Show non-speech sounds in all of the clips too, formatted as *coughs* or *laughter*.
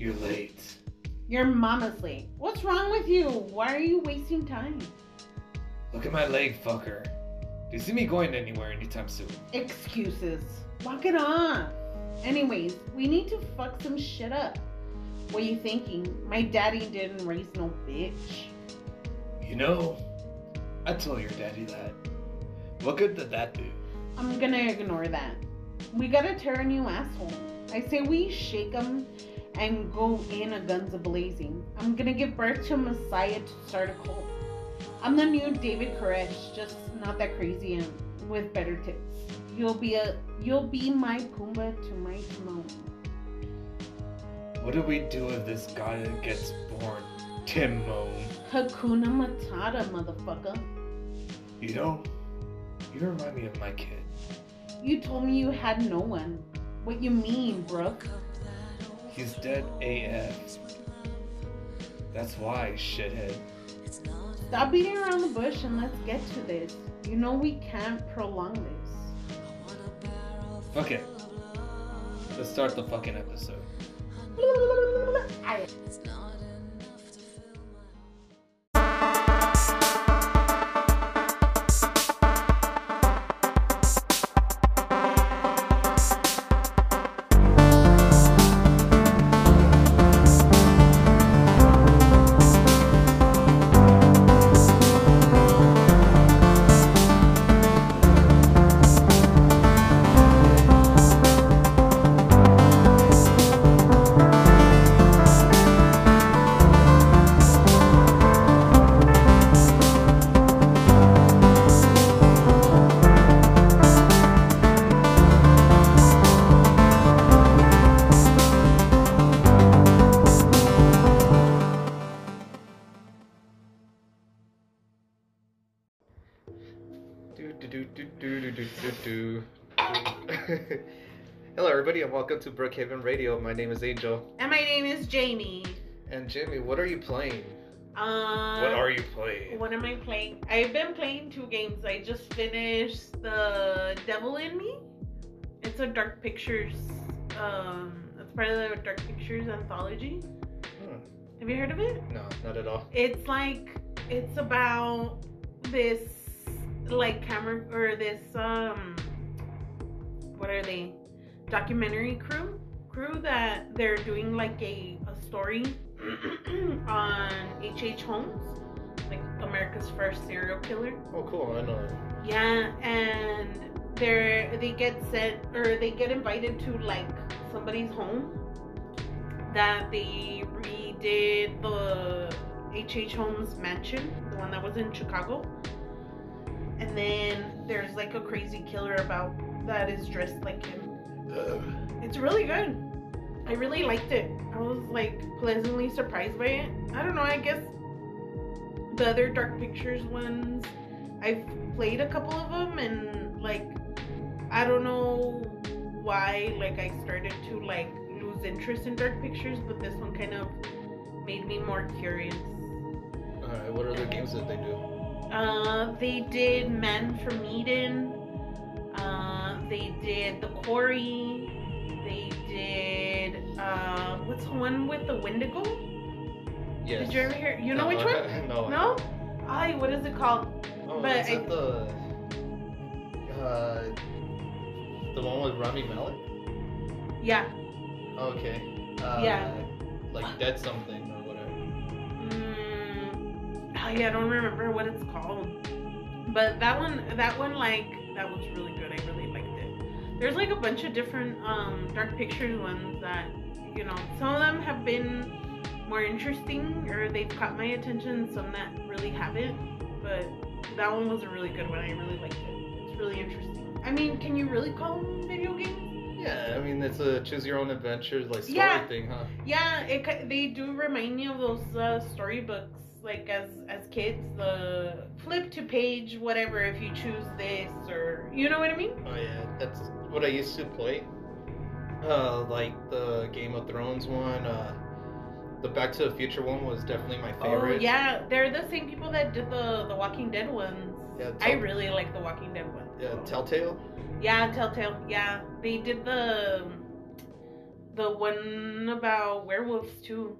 You're late. Your mama's late. What's wrong with you? Why are you wasting time? Look at my leg, fucker. Do you see me going anywhere anytime soon? Excuses. Walk it off. Anyways, we need to fuck some shit up. What are you thinking? My daddy didn't raise no bitch. You know, I told your daddy that. What good did that do? I'm gonna ignore that. We gotta tear a new asshole. I say we shake him and go in a guns a blazing. I'm gonna give birth to a messiah to start a cult. I'm the new David Koresh, just not that crazy and with better tips. You'll be a you'll be my Pumbaa to my Timon. What do we do if this guy gets born? Timon. Hakuna Matata, motherfucker. You know, you remind me of my kid. You told me you had no one. What you mean, Brooke? He's dead AF. That's why, shithead. Stop beating around the bush and let's get to this. You know we can't prolong this. Fuck it. Let's start the fucking episode. I- welcome to Brookhaven Radio. My name is Angel. And my name is Jamie. And Jamie, what are you playing? Um, What are you playing? What am I playing? I've been playing two games. I just finished the Devil in Me. It's a Dark Pictures. Um, it's part of the Dark Pictures anthology. Hmm, Have you heard of it? No, not at all. It's like it's about this like camera or this um what are they documentary crew crew that they're doing like a, a story *clears throat* on H.H. H. Holmes like America's first serial killer Oh, cool. I know. yeah and they're they get sent or they get invited to like somebody's home that they redid the H.H. H. Holmes mansion, the one that was in Chicago. And then there's like a crazy killer about that is dressed like him. Ugh. It's really good. I really liked it. I was like pleasantly surprised by it. I don't know, I guess the other Dark Pictures ones, I've played a couple of them and like I don't know why like I started to like lose interest in Dark Pictures, but this one kind of made me more curious. Alright, what other games did they do? Uh, they did Man from Medan. They did The Quarry. They did uh, what's the one with the Wendigo? Yes. Did you ever hear? You know No, which one? no. I No? Ay, what is it called? Oh, But is I- the uh, the one with Rami Malek? Yeah. Okay. Uh, Yeah. Like Dead Something or whatever. Mm, ay, I don't remember what it's called. But that one, that one, like that was really good. I really. There's like a bunch of different um, Dark Pictures ones that you know. Some of them have been more interesting or they've caught my attention. Some that really haven't. But that one was a really good one. I really liked it. It's really interesting. I mean, can you really call them video games? Yeah, I mean it's a choose your own adventure like story Yeah. thing, huh? Yeah, it they do remind me of those uh, storybooks. Like as as kids, the flip to page whatever if you choose this or you know what I mean. Oh yeah, that's what I used to play. Uh, like the Game of Thrones one. Uh, the Back to the Future one was definitely my favorite. Oh yeah, they're the same people that did the the Walking Dead ones. Yeah, I really like the Walking Dead one. Yeah, Telltale. Yeah, Telltale. Yeah, they did the the one about werewolves too.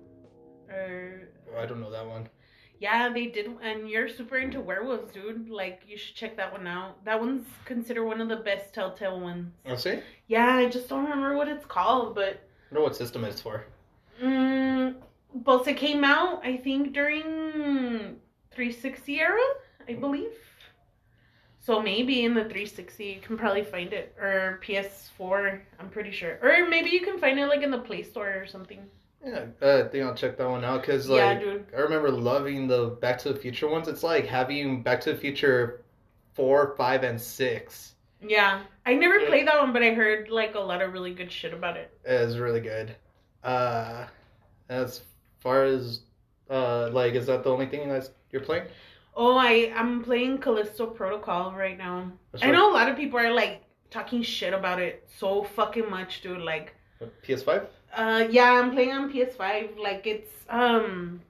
Or I don't know that one. Yeah, they did, and you're super into werewolves, dude. Like you should check that one out. That one's considered one of the best Telltale ones. I'll see. Yeah, I just don't remember what it's called, but I wonder what system it's for. mm, both it came out, I think, during 360 era, I believe. So maybe in the 360 you can probably find it, or PS4. I'm pretty sure, or maybe you can find it like in the Play Store or something. Yeah, I think I'll check that one out because like yeah, dude. I remember loving the Back to the Future ones. It's like having Back to the Future four, five, and six Yeah, I never played that one, but I heard like a lot of really good shit about it. it. is really good. Uh, as far as uh, like, is that the only thing that you're playing? Oh, I I'm playing Callisto Protocol right now. That's I right. know a lot of people are like talking shit about it so fucking much, dude. Like, PS5. Uh, yeah, I'm playing on PS5. Like, it's um,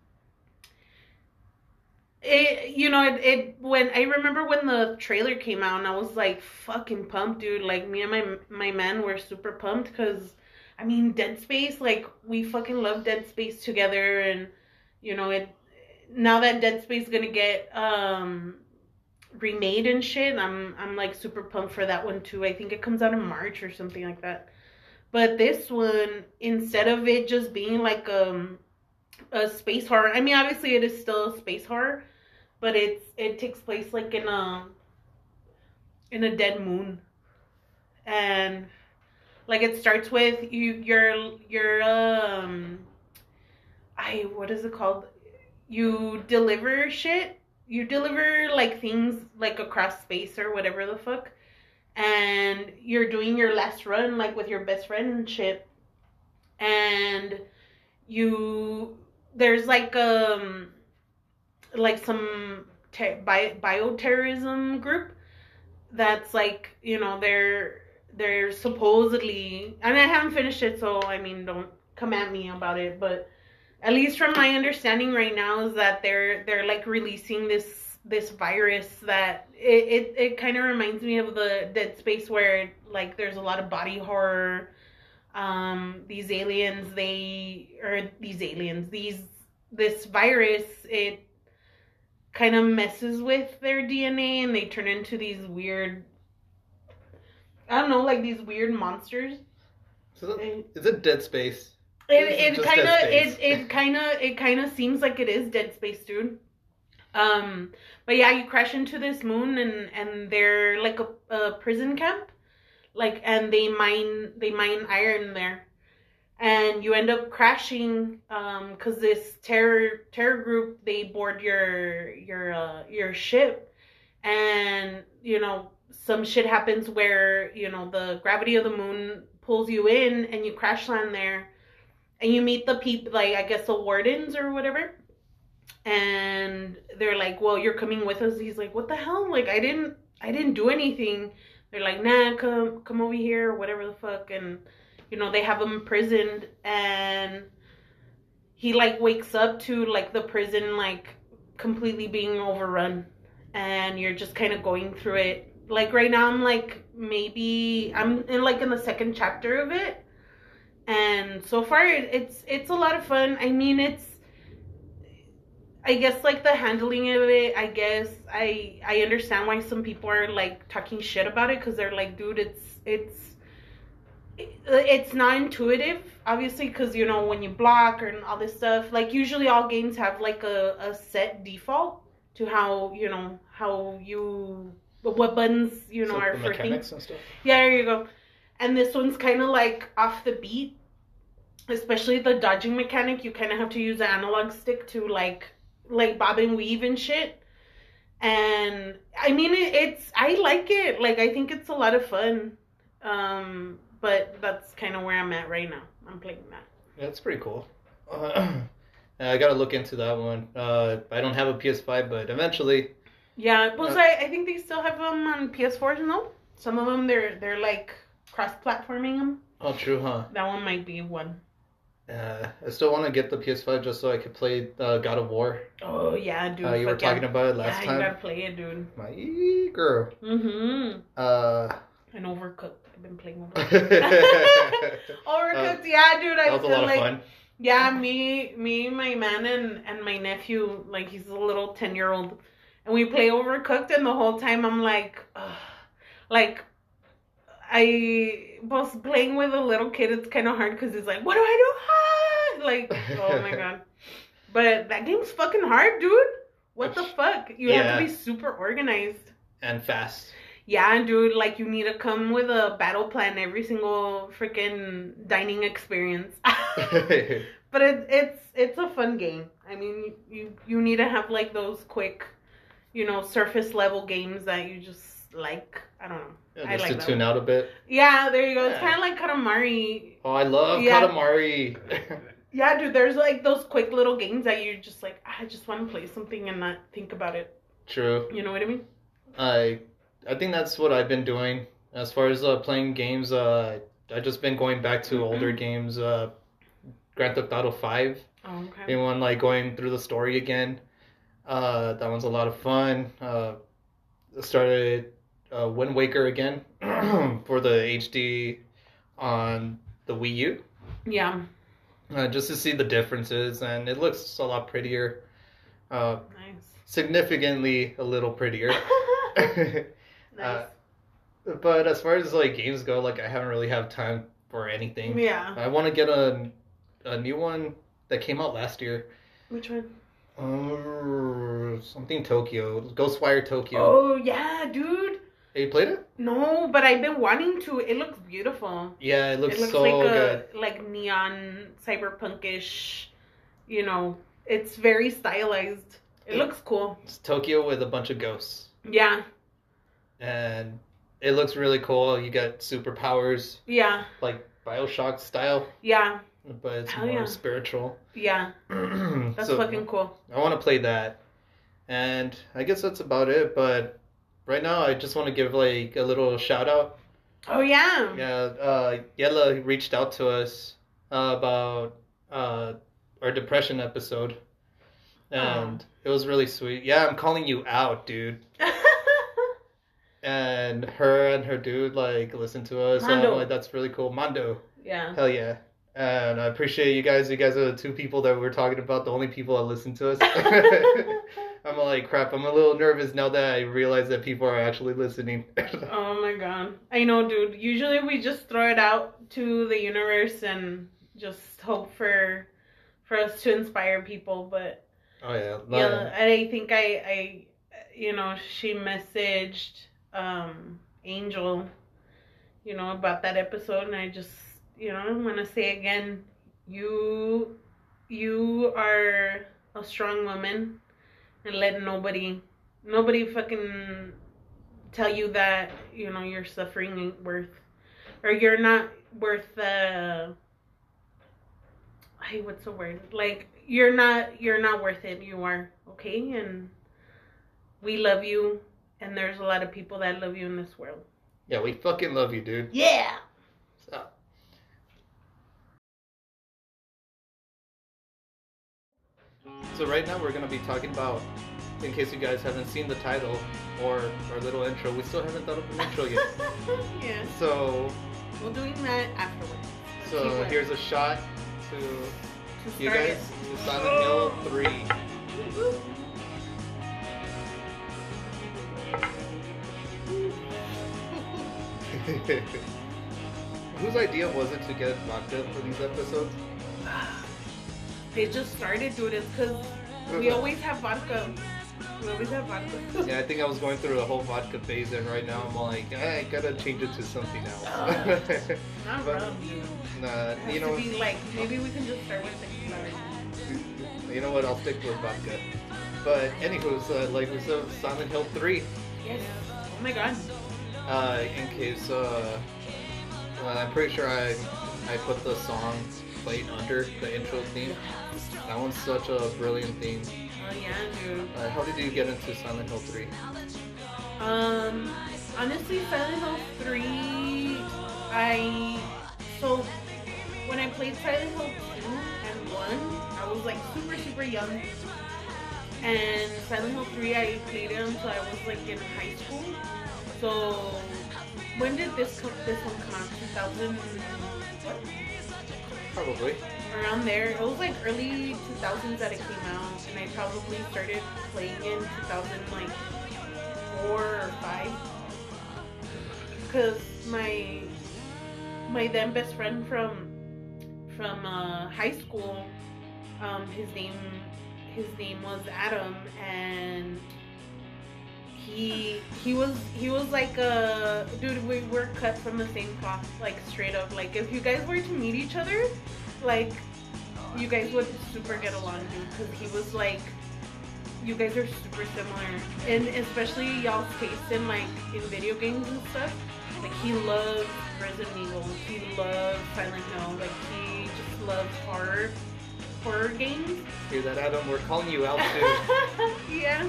it you know it, it when I remember when the trailer came out and I was like fucking pumped, dude. Like me and my my man were super pumped because. I mean, Dead Space, like we fucking love Dead Space together, and you know it. Now that Dead Space is gonna get um remade and shit, I'm I'm like super pumped for that one too. I think it comes out in March or something like that. But this one, instead of it just being like um a space horror, I mean obviously it is still a space horror, but it's it takes place like in a in a dead moon, and like it starts with you you're you're um I what is it called? You deliver shit. You deliver like things like across space or whatever the fuck. And you're doing your last run like with your best friend and. And you there's like um like some te- bi- bioterrorism group that's like you know they're they're supposedly I mean I haven't finished it so I mean don't come at me about it but at least from my understanding right now is that they're they're like releasing this this virus that it it, it kind of reminds me of the Dead Space where like there's a lot of body horror um these aliens they or these aliens these this virus it kind of messes with their DNA and they turn into these weird I don't know like these weird monsters Is it, it is it Dead Space? it, Just kind of it it kind of it kind of seems like it is Dead Space, dude. Um, but yeah, you crash into this moon and and they're like a, a prison camp, like and they mine they mine iron there, and you end up crashing um because this terror terror group they board your your uh, your ship, and you know some shit happens where you know the gravity of the moon pulls you in and you crash land there. And you meet the people like i guess the wardens or whatever and they're like well you're coming with us. He's like what the hell? Like i didn't i didn't do anything. They're like nah come come over here whatever the fuck. And you know they have him imprisoned. And he like wakes up to like the prison like completely being overrun. And you're just kind of going through it. Like right now i'm like maybe i'm in like in the second chapter of it. And so far it's it's a lot of fun. I mean it's i guess like the handling of it i guess i i understand why some people are like talking shit about it because they're like dude it's it's it's not intuitive obviously because you know when you block and all this stuff like usually all games have like a, a set default to how you know how you what buttons you know So are for things yeah, there you go. And this one's kind of like off the beat, especially the dodging mechanic. You kind of have to use the analog stick to like like bob and weave and shit. And I mean, it, it's I like it. Like I think it's a lot of fun. Um, but that's kind of where I'm at right now. I'm playing that. Yeah, that's pretty cool. *clears throat* Uh, I gotta look into that one. Uh, I don't have a PS5, but eventually. Yeah, well Uh, I, I think they still have them on PS4s. No, some of them they're they're like cross-platforming them. Oh, true, huh? That one might be one. Uh, I still want to get the PS5 just so I could play uh, God of War. Oh yeah, dude. Uh, you were yeah. talking about it last yeah, time. you gotta play it, dude. My girl. Mm-hmm. Uh, And Overcooked. I've been playing *laughs* Overcooked. *laughs* Overcooked, yeah, dude. I That was a lot like of fun. yeah, me, me, my man, and and my nephew, like he's a little ten year old, and we play Overcooked, and the whole time I'm like, ugh. like, I was playing with a little kid. It's kind of hard because it's like, what do I do? Ah! *laughs* Like, oh my *laughs* god. But that game's fucking hard, dude. What the fuck? You have to be super organized. And fast. Yeah, and dude, like you need to come with a battle plan every single freaking dining experience. *laughs* but it, it's it's a fun game. I mean, you you need to have like those quick, you know, surface level games that you just like. I don't know. I Just like to tune one. out a bit. Yeah, there you go. It's Yeah. kind of like Katamari. Oh, I love Yeah. Katamari. *laughs* Yeah, dude. There's like those quick little games that you just like. I just want to play something and not think about it. True. You know what I mean? I I think that's what I've been doing as far as uh, playing games. Uh, I just been going back to older games. Uh, Grand Theft Auto Five. Oh, okay. Anyone like going through the story again? Uh, that one's a lot of fun. Uh, started uh, Wind Waker again *clears throat* for the HD on the Wii U. Yeah. Uh, just to see the differences, and it looks a lot prettier. Uh, Nice. significantly a little prettier. *laughs* *laughs* nice. Uh, but as far as like games go, like I haven't really have time for anything. yeah. I want to get a a new one that came out last year. Which one? Uh, something Tokyo, Ghostwire Tokyo. Oh yeah, dude. Have you played it? No, but I've been wanting to. It looks beautiful. Yeah, it looks, it looks so like good. a like neon cyberpunkish. You know, it's very stylized. It Yeah. looks cool. It's Tokyo with a bunch of ghosts, Yeah, and it looks really cool. You got superpowers, yeah, like Bioshock style, yeah, but it's Hell more yeah. spiritual. *clears throat* yeah. That's So- fucking cool. I want to play that, and I guess that's about it. But right now, I just want to give like a little shout out. Oh yeah. Yeah, uh, Yella reached out to us uh, about uh, our depression episode, and it was really sweet. Yeah, I'm calling you out, dude. *laughs* And her and her dude like listened to us. So I'm like, that's really cool, Mondo. yeah. Hell yeah. And I appreciate you guys. You guys are the two people that we're talking about, the only people that listen to us. *laughs* *laughs* I'm like, crap, I'm a little nervous now that I realize that people are actually listening. *laughs* Oh my god. I know, dude. Usually we just throw it out to the universe and just hope for for us to inspire people, but oh, yeah. yeah, I think I I you know, she messaged um Angel you know about that episode and I just you know, I want to say again you you are a strong woman and let nobody nobody fucking tell you that you know your suffering ain't worth or you're not worth uh, the hey what's the word? Like you're not you're not worth it. You are okay and we love you and there's a lot of people that love you in this world. Yeah, we fucking love you, dude. yeah So, so right now we're gonna be talking about, in case you guys haven't seen the title or our little intro, we still haven't thought of an intro yet. *laughs* yeah So, we'll do that afterwards so here's a shot to to you guys. it. to Silent Hill *gasps* Three. *laughs* *laughs* Whose idea was it to get vodka for these episodes? *sighs* they just started doing this because we always have vodka we always have vodka *laughs* Yeah, I think I was going through a whole vodka phase, and right now I'm like, I gotta change it to something else. *laughs* not But- rum nah, It you know, to be like maybe we can just start with the you know what? I'll stick with vodka. But anywho, so like we said, Silent Hill Three. yes oh my god Uh, in case, uh, uh, I'm pretty sure I I put the song played under the intro theme. That one's such a brilliant theme. oh yeah dude Uh, how did you get into Silent Hill Three? Um, honestly, Silent Hill 3, I. So, when I played Silent Hill 2 and 1, I was like super, super young. And Silent Hill 3, I played it until I was like in high school. So, when did this come, this one come out? 2000 what? Probably. Around there. It was like early 2000s that it came out, and I probably started playing in 2000 like four or five. Cause my my then best friend from from uh, high school, um, his name his name was Adam, and he he was he was like a dude. We were cut from the same cloth, like straight up. Like if you guys were to meet each other, like you guys would super get along, dude. Because he was like. You guys are super similar, and especially y'all's taste in like in video games and stuff. Like he loves Resident Evil, he loves Silent Hill, like he just loves horror horror games. Hear that, Adam? We're calling you out too. *laughs* yeah.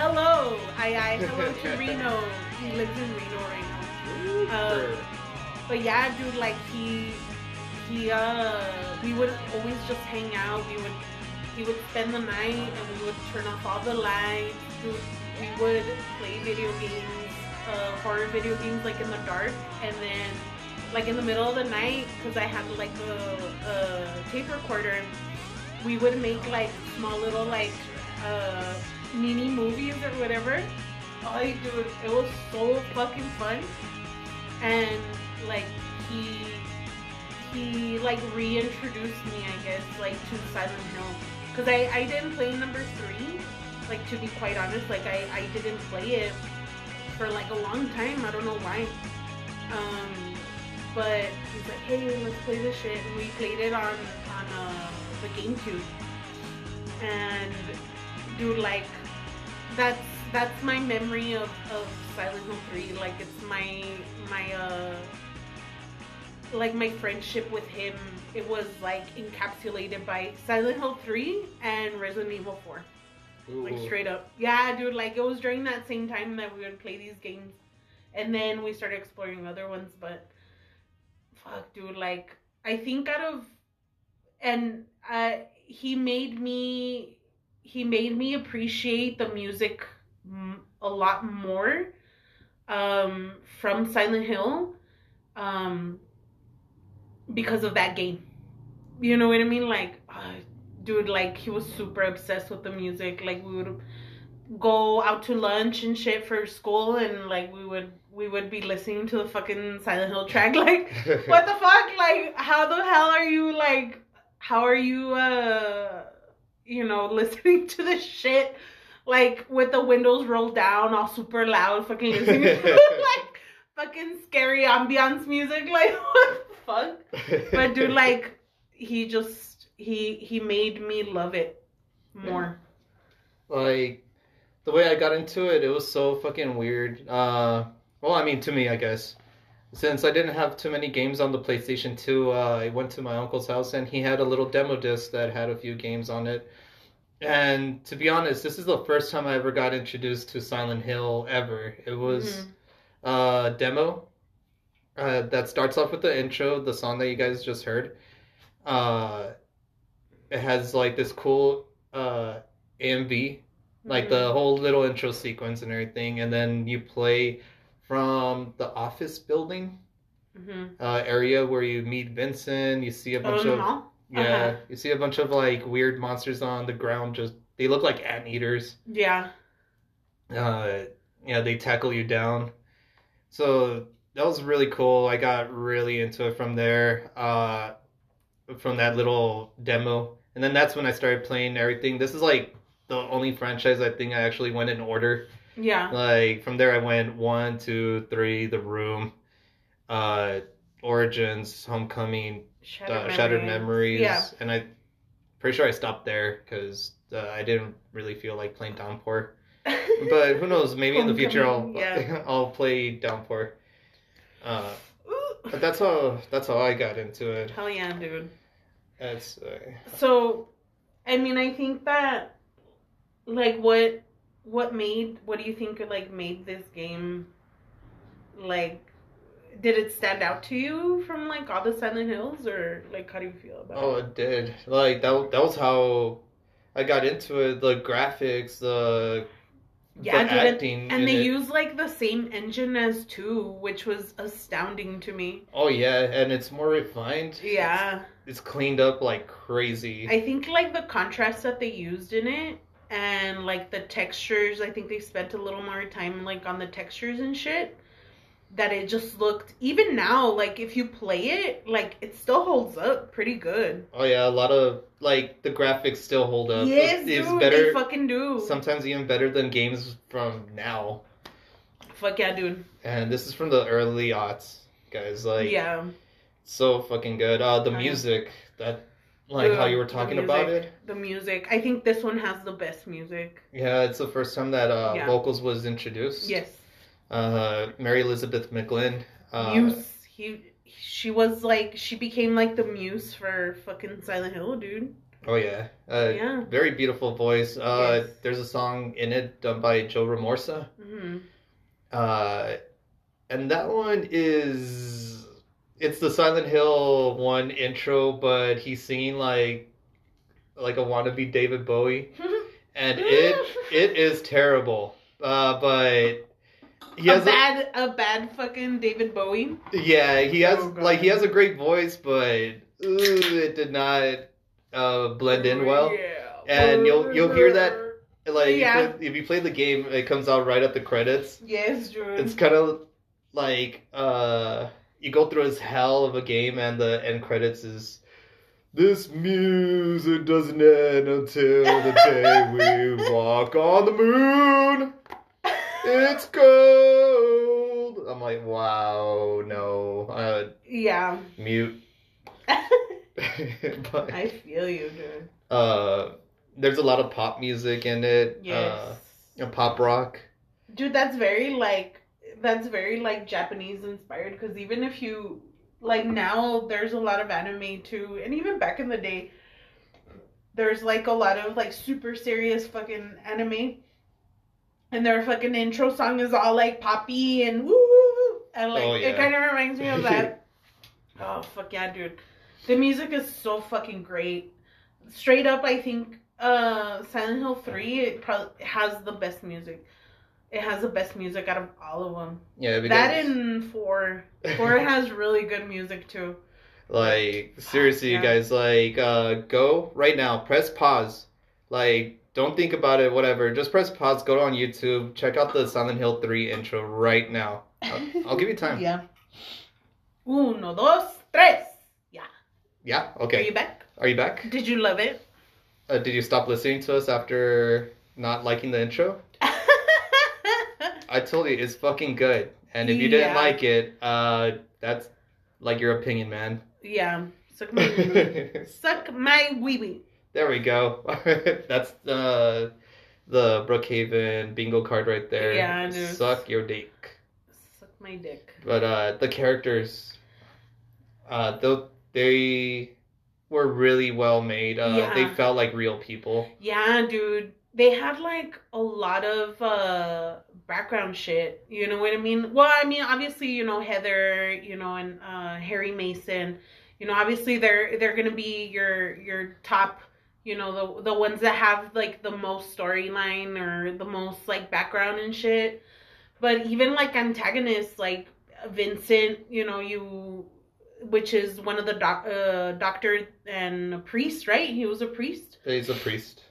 Hello, I I hello to *laughs* Reno. He lives in Reno right now. Um, but yeah, dude, like he he uh we would always just hang out. We would he would spend the night and we would turn off all the lights. Dude, we would play video games, uh, horror video games like in the dark, and then like in the middle of the night because I had like a, a tape recorder. We would make like small little like uh, mini movies or whatever. Oh, dude, it was so fucking fun. And like he he like reintroduced me, I guess, like to the Silent Hill because I I didn't play number three. Like to be quite honest, like I I didn't play it for like a long time. I don't know why. Um, but he's like, hey, let's play this shit. And we played it on on uh, the GameCube. And dude, like, that's that's my memory of, of Silent Hill 3. Like, it's my my uh like my friendship with him. It was like encapsulated by Silent Hill 3 and Resident Evil 4. Like straight up. Yeah, dude, like it was during that same time that we would play these games. And then we started exploring other ones, but fuck, dude, like I think out of and uh he made me he made me appreciate the music a lot more um from Silent Hill um because of that game. You know what I mean? Like uh, dude, like he was super obsessed with the music. Like we would go out to lunch and shit for school and like we would we would be listening to the fucking Silent Hill track *laughs* like what the fuck? Like, how the hell are you like? How are you, uh, you know, *laughs* listening to the shit like with the windows rolled down, all super loud, fucking listening to *laughs* *laughs* like fucking scary ambiance music? Like, what the fuck? But dude, like, he just he he made me love it more. like the way I got into it, it was so fucking weird. Uh, well, I mean, to me, I guess. Since I didn't have too many games on the PlayStation 2, uh, I went to my uncle's house and he had a little demo disc that had a few games on it. And to be honest, this is the first time I ever got introduced to Silent Hill ever. It was a demo uh, that starts off with the intro, the song that you guys just heard. Uh, it has like this cool uh, AMV like Mhm. the whole little intro sequence and everything, and then you play from the office building Mhm. uh, area where you meet Vincent. You see a Oh, bunch the of mall? Yeah, Uh-huh. you see a bunch of like weird monsters on the ground. Just they look like ant eaters. Yeah. Uh, yeah, they tackle you down. So that was really cool. I got really into it from there. Uh, from that little demo, and then that's when I started playing everything. This is like the only franchise I think I actually went in order. Yeah. Like from there, I went one, two, three, The Room, uh, Origins, Homecoming, Shattered, uh, Shattered Memories, Yeah. and I pretty sure I stopped there because uh, I didn't really feel like playing Downpour. *laughs* But who knows? Maybe in the future I'll yeah. *laughs* I'll play Downpour. Uh, but that's how that's how I got into it. Hell yeah, dude. That's uh, So, I mean, I think that, like, what, what made, what do you think, like, made this game, like, did it stand out to you from like all the Silent Hills, or like, how do you feel about oh it? it did like that that was how I got into it. The graphics, the Yeah, the dude, and- acting And they it. use like the same engine as two, which was astounding to me. Oh yeah, and it's more refined. Yeah. It's, it's cleaned up like crazy. I think like the contrast that they used in it and like the textures, I think they spent a little more time like on the textures and shit. That it just looked even now, like if you play it, like it still holds up pretty good. oh yeah, a lot of like the graphics still hold up. yes, it's dude, better. they fucking do. Sometimes even better than games from now. Fuck yeah, dude. And this is from the early aughts, guys. Like yeah. so fucking good. Uh, the music that like how you were talking about it. The music. I think this one has the best music. Yeah, it's the first time that uh, Yeah. vocals was introduced. Yes. Uh, Mary Elizabeth McGlynn. Uh, Muse. He she was like she became like the muse for fucking Silent Hill, dude. Oh yeah. Uh, Yeah. Very beautiful voice. Uh, Yes. There's a song in it done by Joe Romersa. hmm Uh, and that one is it's the Silent Hill one intro, but he's singing like like a wannabe David Bowie, *laughs* and it it is terrible. Uh, but he a has a, bad a bad fucking David Bowie. yeah he has Oh, like he has a great voice, but ooh, it did not uh blend in well. Yeah. And you'll- you'll hear that- Like Yeah. if, if you play the game, it comes out right at the credits. Yes. It's kind of like uh you go through this hell of a game and the end credits is this music doesn't end until the day we *laughs* walk on the moon. It's cold. I'm like, wow, no. Uh yeah. mute. *laughs* but I feel you, dude. uh there's a lot of pop music in it. Yes. Uh and pop rock. dude that's very like that's very like japanese inspired because even if you like now there's a lot of anime too and even back in the day there's like a lot of like super serious fucking anime and their fucking intro song is all like poppy and woo woo woo. And like Oh, it kind of reminds me of that. *laughs* Oh fuck yeah dude. The music is so fucking great. Straight up i think uh silent hill 3 it probably has the best music. It has the best music out of all of them. Yeah, because that and 4 4 *laughs* has really good music too. Like seriously, Yeah. you guys, like uh go right now, press pause. Like don't think about it, whatever. Just press pause, go on YouTube, check out the Silent Hill 3 intro right now. I'll, I'll give you time. *laughs* yeah uno dos tres Yeah, are okay. Are you back Are you back? did you love it Uh, did you stop listening to us after not liking the intro? *laughs* I told you it's fucking good. And if you didn't Yeah. like it, uh that's like your opinion, man. yeah suck my *laughs* wee wee suck my wee wee There we go. *laughs* That's the the Brookhaven bingo card right there. Yeah. Suck your dick. suck my dick But uh the characters uh though they were really well made. Uh Yeah. they felt like real people. Yeah, dude. They had like a lot of uh background shit. You know what I mean? Well, I mean, obviously, you know Heather, you know, and uh Harry Mason. You know, obviously they're they're gonna be your your top. You know the the ones that have like the most storyline or the most like background and shit. But even like antagonists like Vincent, you know, you which is one of the doc uh doctor and a priest, right? He was a priest He's a priest.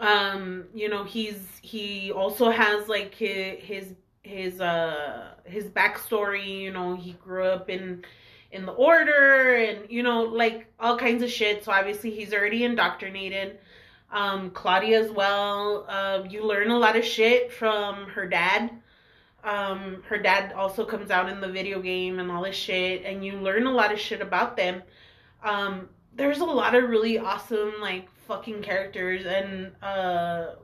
um you know he's he also has like his his his uh his backstory you know he grew up in in the order and you know like all kinds of shit. So obviously he's already indoctrinated um claudia as well. Um you learn a lot of shit from her dad. Um her dad also comes out in the video game and all this shit and you learn a lot of shit about them. Um there's a lot of really awesome like fucking characters and uh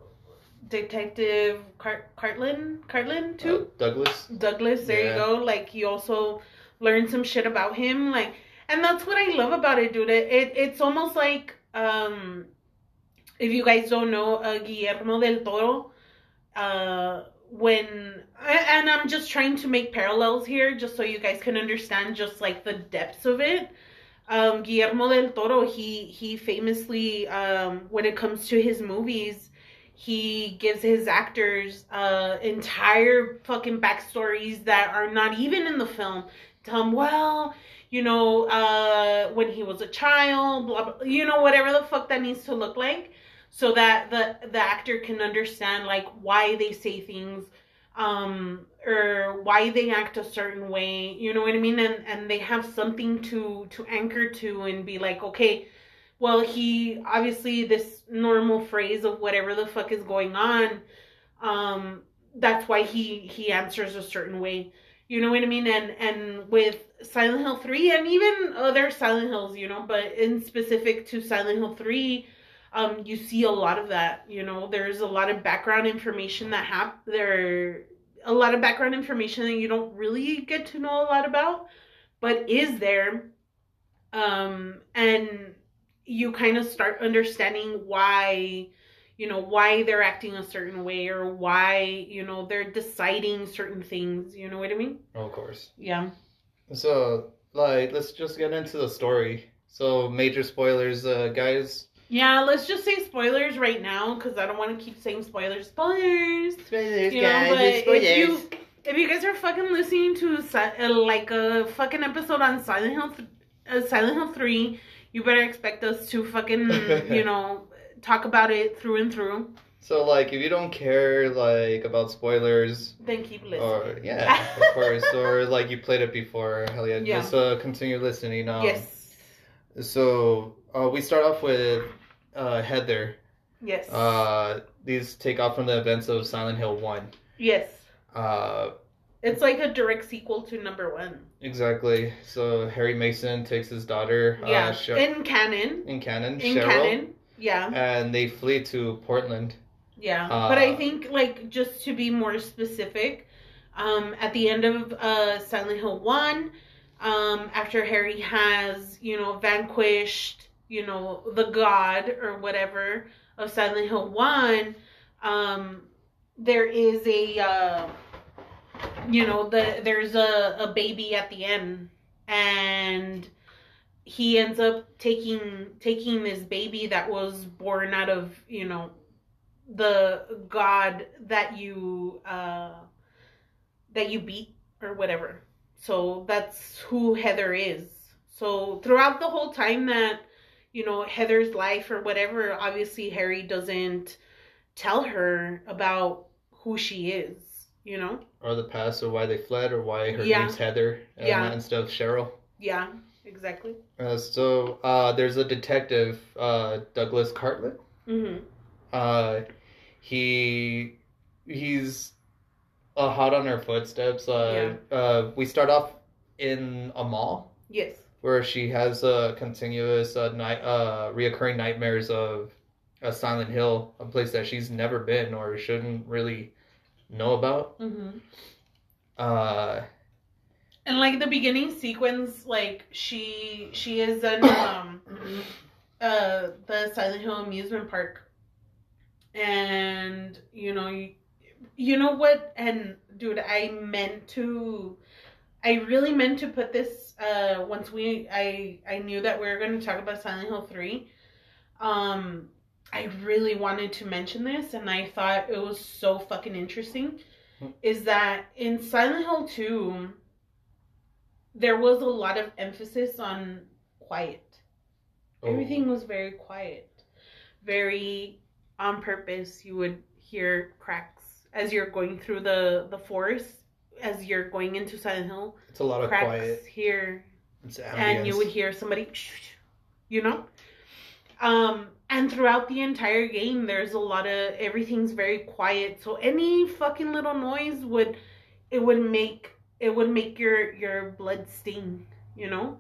detective Cart- cartland? Cartlin too? Uh, Douglas. douglas there Yeah. you go. Like you also learn some shit about him like and that's what i love about it dude it, it it's almost like um if you guys don't know uh, guillermo del toro uh when and i'm just trying to make parallels here just so you guys can understand just like the depths of it um guillermo del toro he he famously um when it comes to his movies he gives his actors uh entire fucking backstories that are not even in the film. Him, well, you know, uh when he was a child, blah blah you know, whatever the fuck that needs to look like. So that the the actor can understand like why they say things, um, or why they act a certain way, you know what I mean? And and they have something to to anchor to and be like, okay, well, he obviously this normal phrase of whatever the fuck is going on, um, that's why he he answers a certain way. You know what I mean? And and with Silent Hill 3 and even other Silent Hills, you know, but in specific to Silent Hill 3, um, you see a lot of that. You know, there's a lot of background information that hap there a lot of background information that you don't really get to know a lot about, but is there. Um, and you kind of start understanding why you know why they're acting a certain way or why you know they're deciding certain things you know what i mean Of course. yeah So, like, let's just get into the story. So, major spoilers, uh, guys. yeah let's just say spoilers right now because i don't want to keep saying spoilers spoilers Spoilers, you know but if you if you guys are fucking listening to uh, like a fucking episode on silent hill uh, silent hill 3 you better expect us to fucking *laughs* you know talk about it through and through So, like, if you don't care, like, about spoilers, then keep listening or, yeah, *laughs* of course, or, like, you played it before, hell yeah, Yeah. just uh, continue listening. Um, yes So, uh, we start off with uh, Heather. yes Uh, these take off from the events of Silent Hill 1. yes Uh, It's like a direct sequel to number one. exactly. So, Harry Mason takes his daughter, Yeah, uh, Sher- in canon. in canon, In Cheryl, canon. Yeah, and they flee to Portland. yeah. Uh, but I think, like, just to be more specific, um, at the end of uh, Silent Hill 1, um, after Harry has, you know, vanquished, you know, the god or whatever of Silent Hill 1, um, there is a, uh, you know, the there's a, a baby at the end, and he ends up taking taking this baby that was born out of you know the god that you uh that you beat or whatever so that's who heather is so throughout the whole time that you know heather's life or whatever obviously harry doesn't tell her about who she is you know or the past or why they fled or why her Yeah. name's Heather and, Yeah. instead of Cheryl. yeah exactly Uh, so uh, there's a detective, uh, Douglas Cartlett. mm-hmm Uh, he he's uh, hot on her footsteps. Uh, uh, we start off in a mall yes where she has uh, continuous uh, night uh, reoccurring nightmares of a Silent Hill, a place that she's never been or shouldn't really know about. mm-hmm Uh, And like the beginning sequence, like she she is in *coughs* um uh the Silent Hill amusement park, and you know you, you know what and dude I meant to I really meant to put this uh once we I I knew that we were going to talk about Silent Hill 3 um I really wanted to mention this and I thought it was so fucking interesting Hmm. is that in Silent Hill 2 there was a lot of emphasis on quiet oh, Everything was very quiet, very on purpose. You would hear cracks as you're going through the the forest, as you're going into Silent Hill. It's a lot of cracks quiet. here, It's and you would hear somebody, you know. Um, and throughout the entire game, there's a lot of everything's very quiet. So any fucking little noise would, it would make it would make your your blood sting, you know,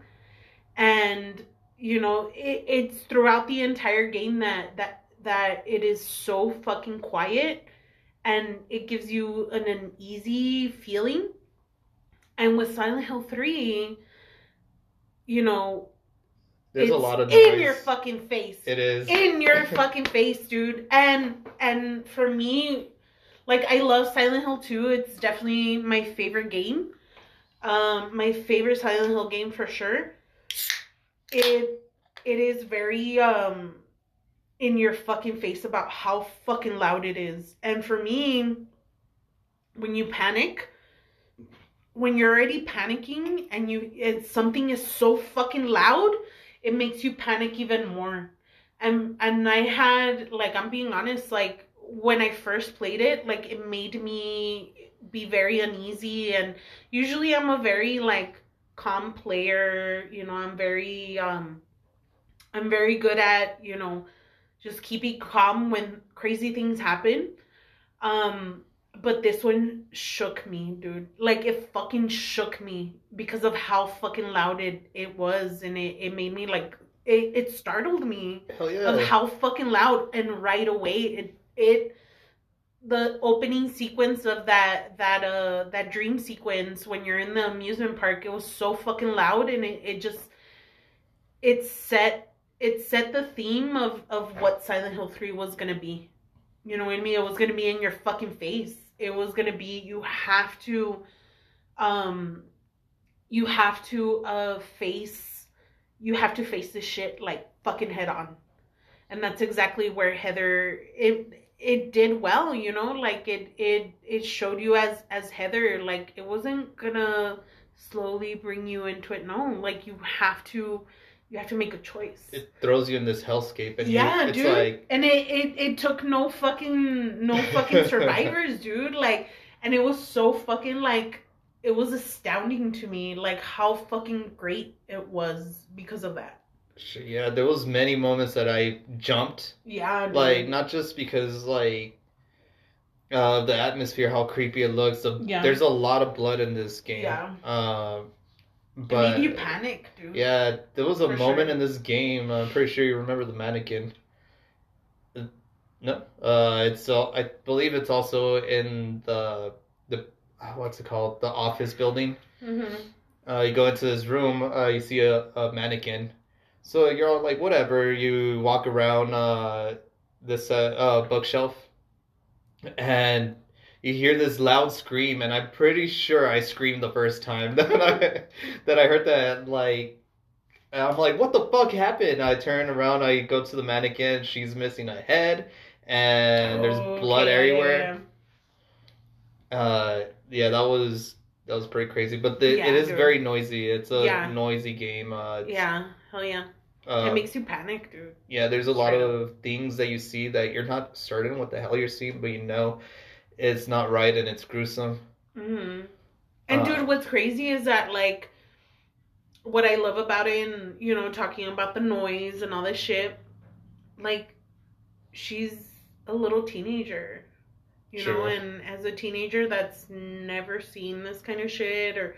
and you know it, it's throughout the entire game that that that it is so fucking quiet and it gives you an uneasy feeling and with silent hill 3 you know There's a lot of noise. in your fucking face It is. in your *laughs* fucking face, dude. And and for me, like I love Silent Hill 2. It's definitely my favorite game. Um, my favorite Silent Hill game for sure. It it is very um in your fucking face about how fucking loud it is. And for me, when you panic, when you're already panicking and you it's something is so fucking loud, it makes you panic even more. And and I had like I'm being honest, like when I first played it, like it made me be very uneasy and usually I'm a very like calm player, you know, I'm very um I'm very good at, you know, just keeping calm when crazy things happen. Um but this one shook me, dude. Like it fucking shook me because of how fucking loud it, it was and it, it made me like it, it startled me yeah. of how fucking loud and right away it it the opening sequence of that that uh that dream sequence when you're in the amusement park it was so fucking loud and it, it just it set it set the theme of of what Silent Hill 3 was gonna be. You know what I mean? It was gonna be in your fucking face. It was gonna be you have to um you have to uh face you have to face this shit like fucking head on. And that's exactly where Heather it it did well, you know, like it it it showed you as as Heather like it wasn't gonna slowly bring you into it. No, like you have to you have to make a choice. it throws you in this hellscape, and yeah, you, it's dude. like and it, it it took no fucking no fucking *laughs* survivors, dude. Like, and it was so fucking like it was astounding to me, like how fucking great it was because of that. Yeah, there was many moments that I jumped, Yeah, dude. like not just because like uh the atmosphere, how creepy it looks. The, Yeah. There's a lot of blood in this game. Yeah. It but made you panic, dude. yeah, there was a For moment sure. in this game. I'm pretty sure you remember the mannequin. Uh, No, uh, it's all, I believe it's also in the the uh, what's it called the office building. Mm-hmm. Uh, you go into this room, uh, you see a, a mannequin. So you're all like, whatever. You walk around uh, this uh, uh, bookshelf, and you hear this loud scream, and I'm pretty sure I screamed the first time *laughs* that I that I heard that. Like, I'm like, what the fuck happened? I turn around, I go to the mannequin. She's missing a head, and there's blood everywhere. Uh, yeah, that was that was pretty crazy. But the, Yeah, it is very noisy. It's a Yeah. noisy game. Uh, Yeah, hell yeah. uh, it makes you panic, dude. yeah, there's a lot straight of things that you see that you're not certain what the hell you're seeing, but you know it's not right and it's gruesome. hmm And Uh, dude, what's crazy is that like what I love about it and you know, talking about the noise and all this shit, like she's a little teenager. You know, and as a teenager that's never seen this kind of shit or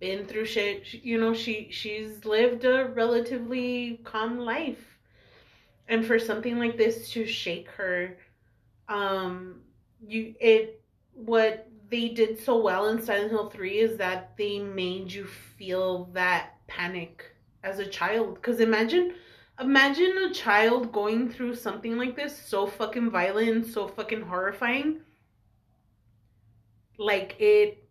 been through shit, she, you know, she she's lived a relatively calm life. And for something like this to shake her, um you it what they did so well in Silent Hill 3 is that they made you feel that panic as a child. Cuz imagine imagine a child going through something like this so fucking violent so fucking horrifying. Like it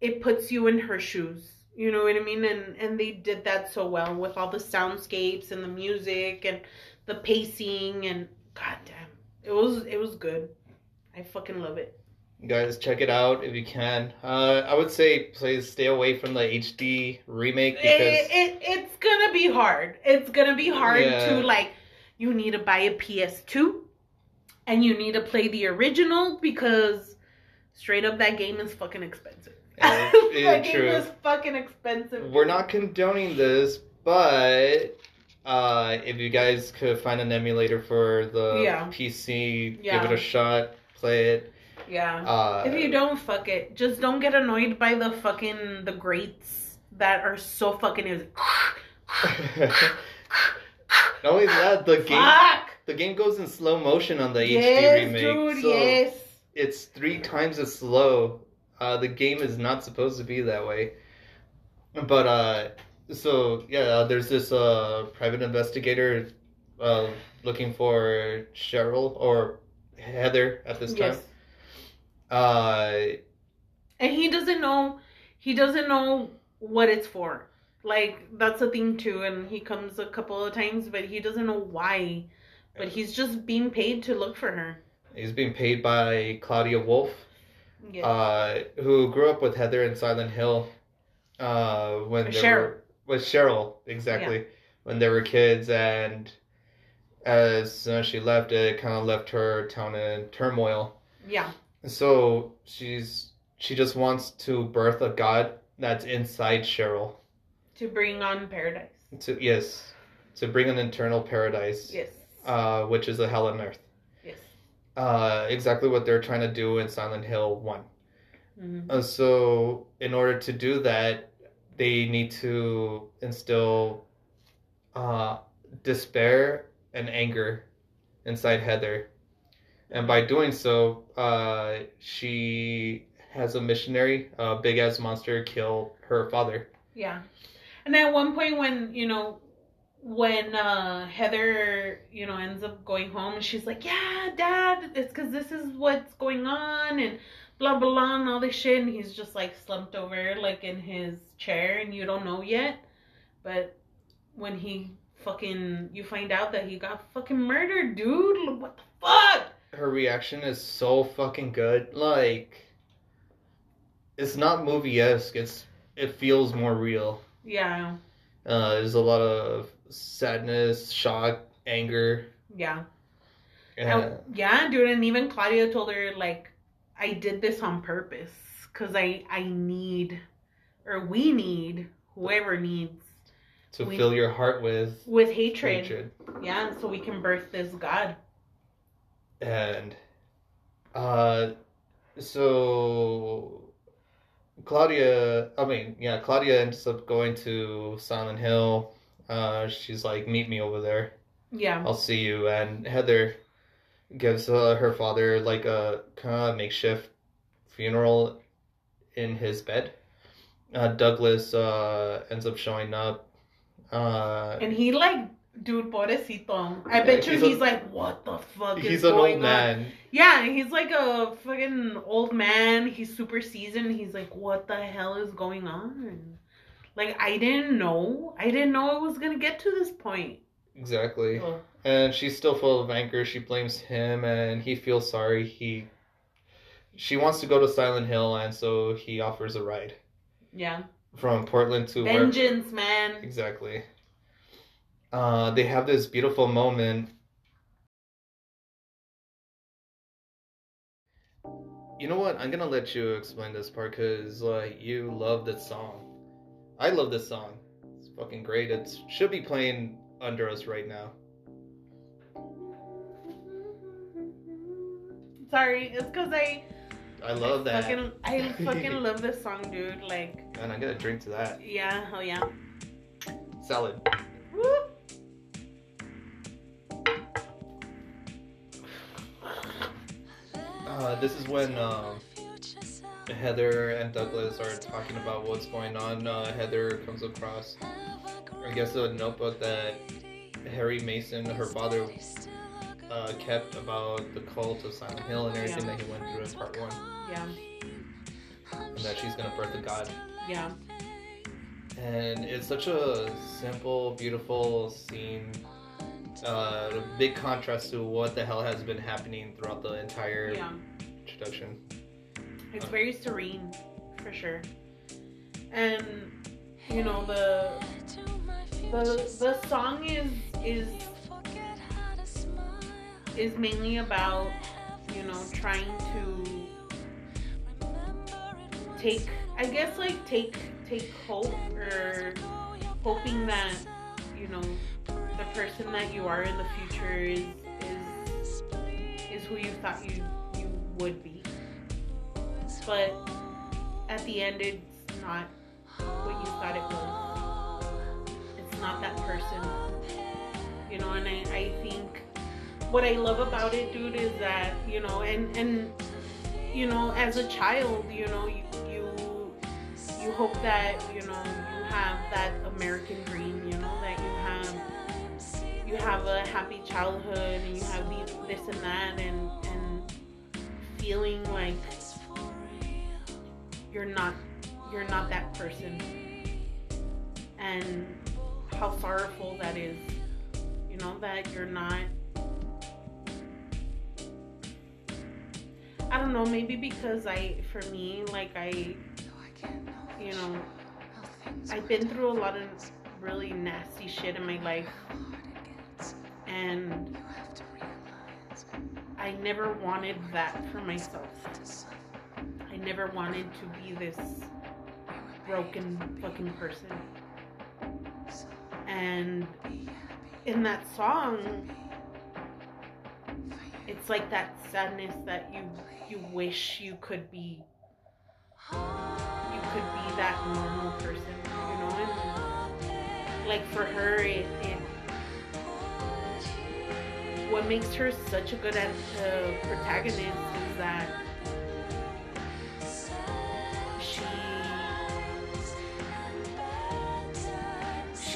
it puts you in her shoes you know what i mean and and they did that so well with all the soundscapes and the music and the pacing and goddamn it was it was good i fucking love it Guys, check it out if you can. Uh, I would say please stay away from the HD remake because it, it it's gonna be hard. It's gonna be hard Yeah. to like. You need to buy a PS2, and you need to play the original because straight up that game is fucking expensive. *laughs* Yeah, it- that it's game true. is fucking expensive. we're not condoning this, but uh, if you guys could find an emulator for the Yeah. PC, Yeah. give it a shot, play it. Yeah. Uh, if you don't, fuck it. Just don't get annoyed by the fucking the grates that are so fucking. *laughs* Not only that, the game the game goes in slow motion on the HD remake. dude. so yes. it's three times as slow. Uh, the game is not supposed to be that way. But uh, so yeah, uh, there's this uh private investigator uh looking for Cheryl or Heather at this time. Yes. Uh, and he doesn't know he doesn't know what it's for like that's the thing too and he comes a couple of times but he doesn't know why but he's just being paid to look for her. He's being paid by Claudia Wolf, Yes. uh, who grew up with Heather in Silent Hill. Uh, when With they Cheryl. were with Cheryl exactly when they were kids, and as soon as she left, it kind of left her town in turmoil. yeah. So she's she just wants to birth a god that's inside Cheryl. To bring on paradise. To yes, to bring an internal paradise, Yes. uh, which is a hell on earth. Uh, exactly what they're trying to do in Silent Hill One. hmm Uh, so in order to do that, they need to instill uh, despair and anger inside Heather, and by doing so, uh, she has a missionary, a big ass monster, kill her father. Yeah. And at one point when, you know, when uh Heather, you know, ends up going home and she's like, Yeah, Dad, it's cause this is what's going on and blah blah blah and all this shit and he's just like slumped over like in his chair and you don't know yet. But when he fucking you find out that he got fucking murdered, dude, what the fuck? Her reaction is so fucking good. Like, it's not movie esque. It's it feels more real. Yeah. Uh, there's a lot of sadness, shock, anger. Yeah. And, Oh, yeah, dude, and even Claudia told her like, I did this on purpose because I I need, or we need, whoever needs to we- fill your heart with with hatred. hatred. Yeah, so we can birth this God. And uh so Claudia I mean, yeah, Claudia ends up going to Silent Hill. Uh she's like, meet me over there. Yeah, I'll see you and Heather gives uh, her father like a kind of makeshift funeral in his bed. Uh, Douglas uh, ends up showing up. Uh, and he like, dude, pobrecito. I Yeah, bet you he's he's, a- like, what the fuck he's is an going old on? man. Yeah, he's like a fucking old man. He's super seasoned. He's like, what the hell is going on? Like, I didn't know. I didn't know it was gonna get to this point. Exactly. Ugh. And she's still full of anger. She blames him, and he feels sorry. He, she wants to go to Silent Hill, and so he offers a ride Yeah, from Portland to where vengeance, man. exactly. Uh, they have this beautiful moment. You know what? I'm gonna let you explain this part because like you love this song. I love this song. It's fucking great. It should be playing under us right now. Sorry, it's because I I love that. fucking I *laughs* fucking love this song, dude. Like, And I'm gonna drink to that. yeah, Oh yeah. Salad. Woo. Uh, this is when um, Heather and Douglas are talking about what's going on. Uh, Heather comes across, I guess, a notebook that Harry Mason, her father, uh, kept about the cult of Silent Hill and everything Yeah. that he went through in part one, Yeah, and that she's gonna birth a god. yeah, And it's such a simple, beautiful scene. Uh, a big contrast to what the hell has been happening throughout the entire yeah. introduction. It's very serene, for sure. And you know the the the song is is is mainly about you know trying to take I guess like take take hope or hoping that you know the person that you are in the future is is is who you thought you you would be but at the end it's not what you thought it was. It's not that person. You know and I, I think what I love about it dude is that you know and and you know as a child you know you you, you hope that you know you have that American dream you know that you have you have a happy childhood and you have these, this and that and and feeling like you're not you're not that person. And how sorrowful that is you know that you're not. I don't know maybe because I for me like I you know I've been through a lot of really nasty shit in my life. And I never wanted that for myself. I never wanted to be this broken fucking person. And in that song, it's like that sadness that you you wish you could be you could be that normal person, you know, and like for her it, it what makes her such a good uh, protagonist is that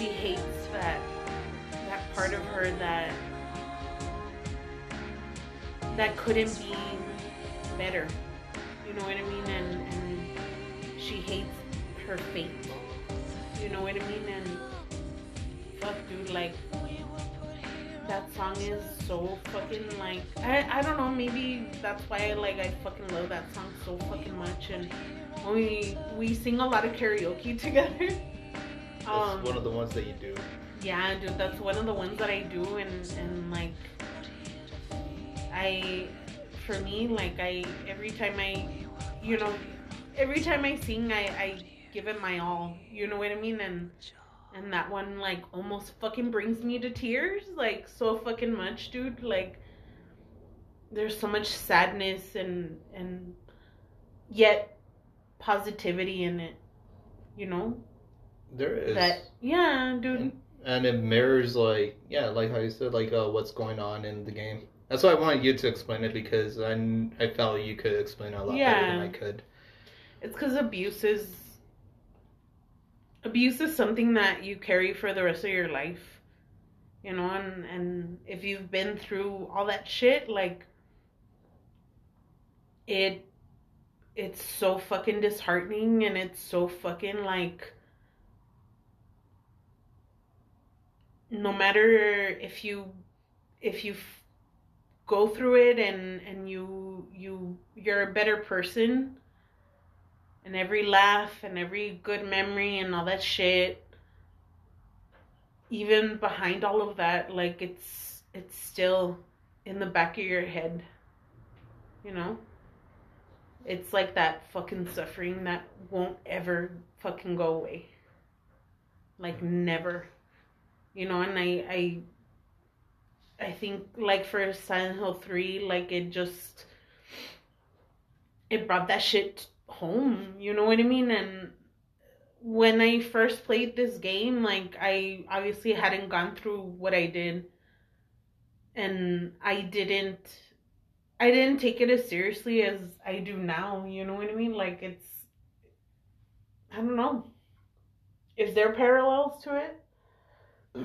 she hates that that part of her that that couldn't be better. You know what I mean? And and she hates her fate. You know what I mean? And fuck, dude, like that song is so fucking like I, I don't know maybe that's why like I fucking love that song so fucking much and we we sing a lot of karaoke *laughs* together. That's um, one of the ones that you do. Yeah, dude, that's one of the ones that I do and and like I for me like I every time I you know every time I sing I I give it my all. You know what I mean? And and that one like almost fucking brings me to tears like so fucking much dude like there's so much sadness and and yet positivity in it you know there is. That yeah dude. And, and it mirrors like yeah like how you said like uh, what's going on in the game. That's why i wanted you to explain it because i i felt you could explain it a lot yeah. better than i could. It's because abuse is abuse is something that you carry for the rest of your life you know and and if you've been through all that shit like it it's so fucking disheartening and it's so fucking like no matter if you if you go through it and and you you you're a better person and every laugh and every good memory and all that shit even behind all of that like it's it's still in the back of your head you know? It's like that fucking suffering that won't ever fucking go away. Like never you know and i i i think like for silent hill 3 like it just it brought that shit home, you know what I mean? And when I first played this game, like I obviously hadn't gone through what I did and I didn't I didn't take it as seriously as I do now, you know what I mean? Like it's I don't know. Is there parallels to it? *sighs*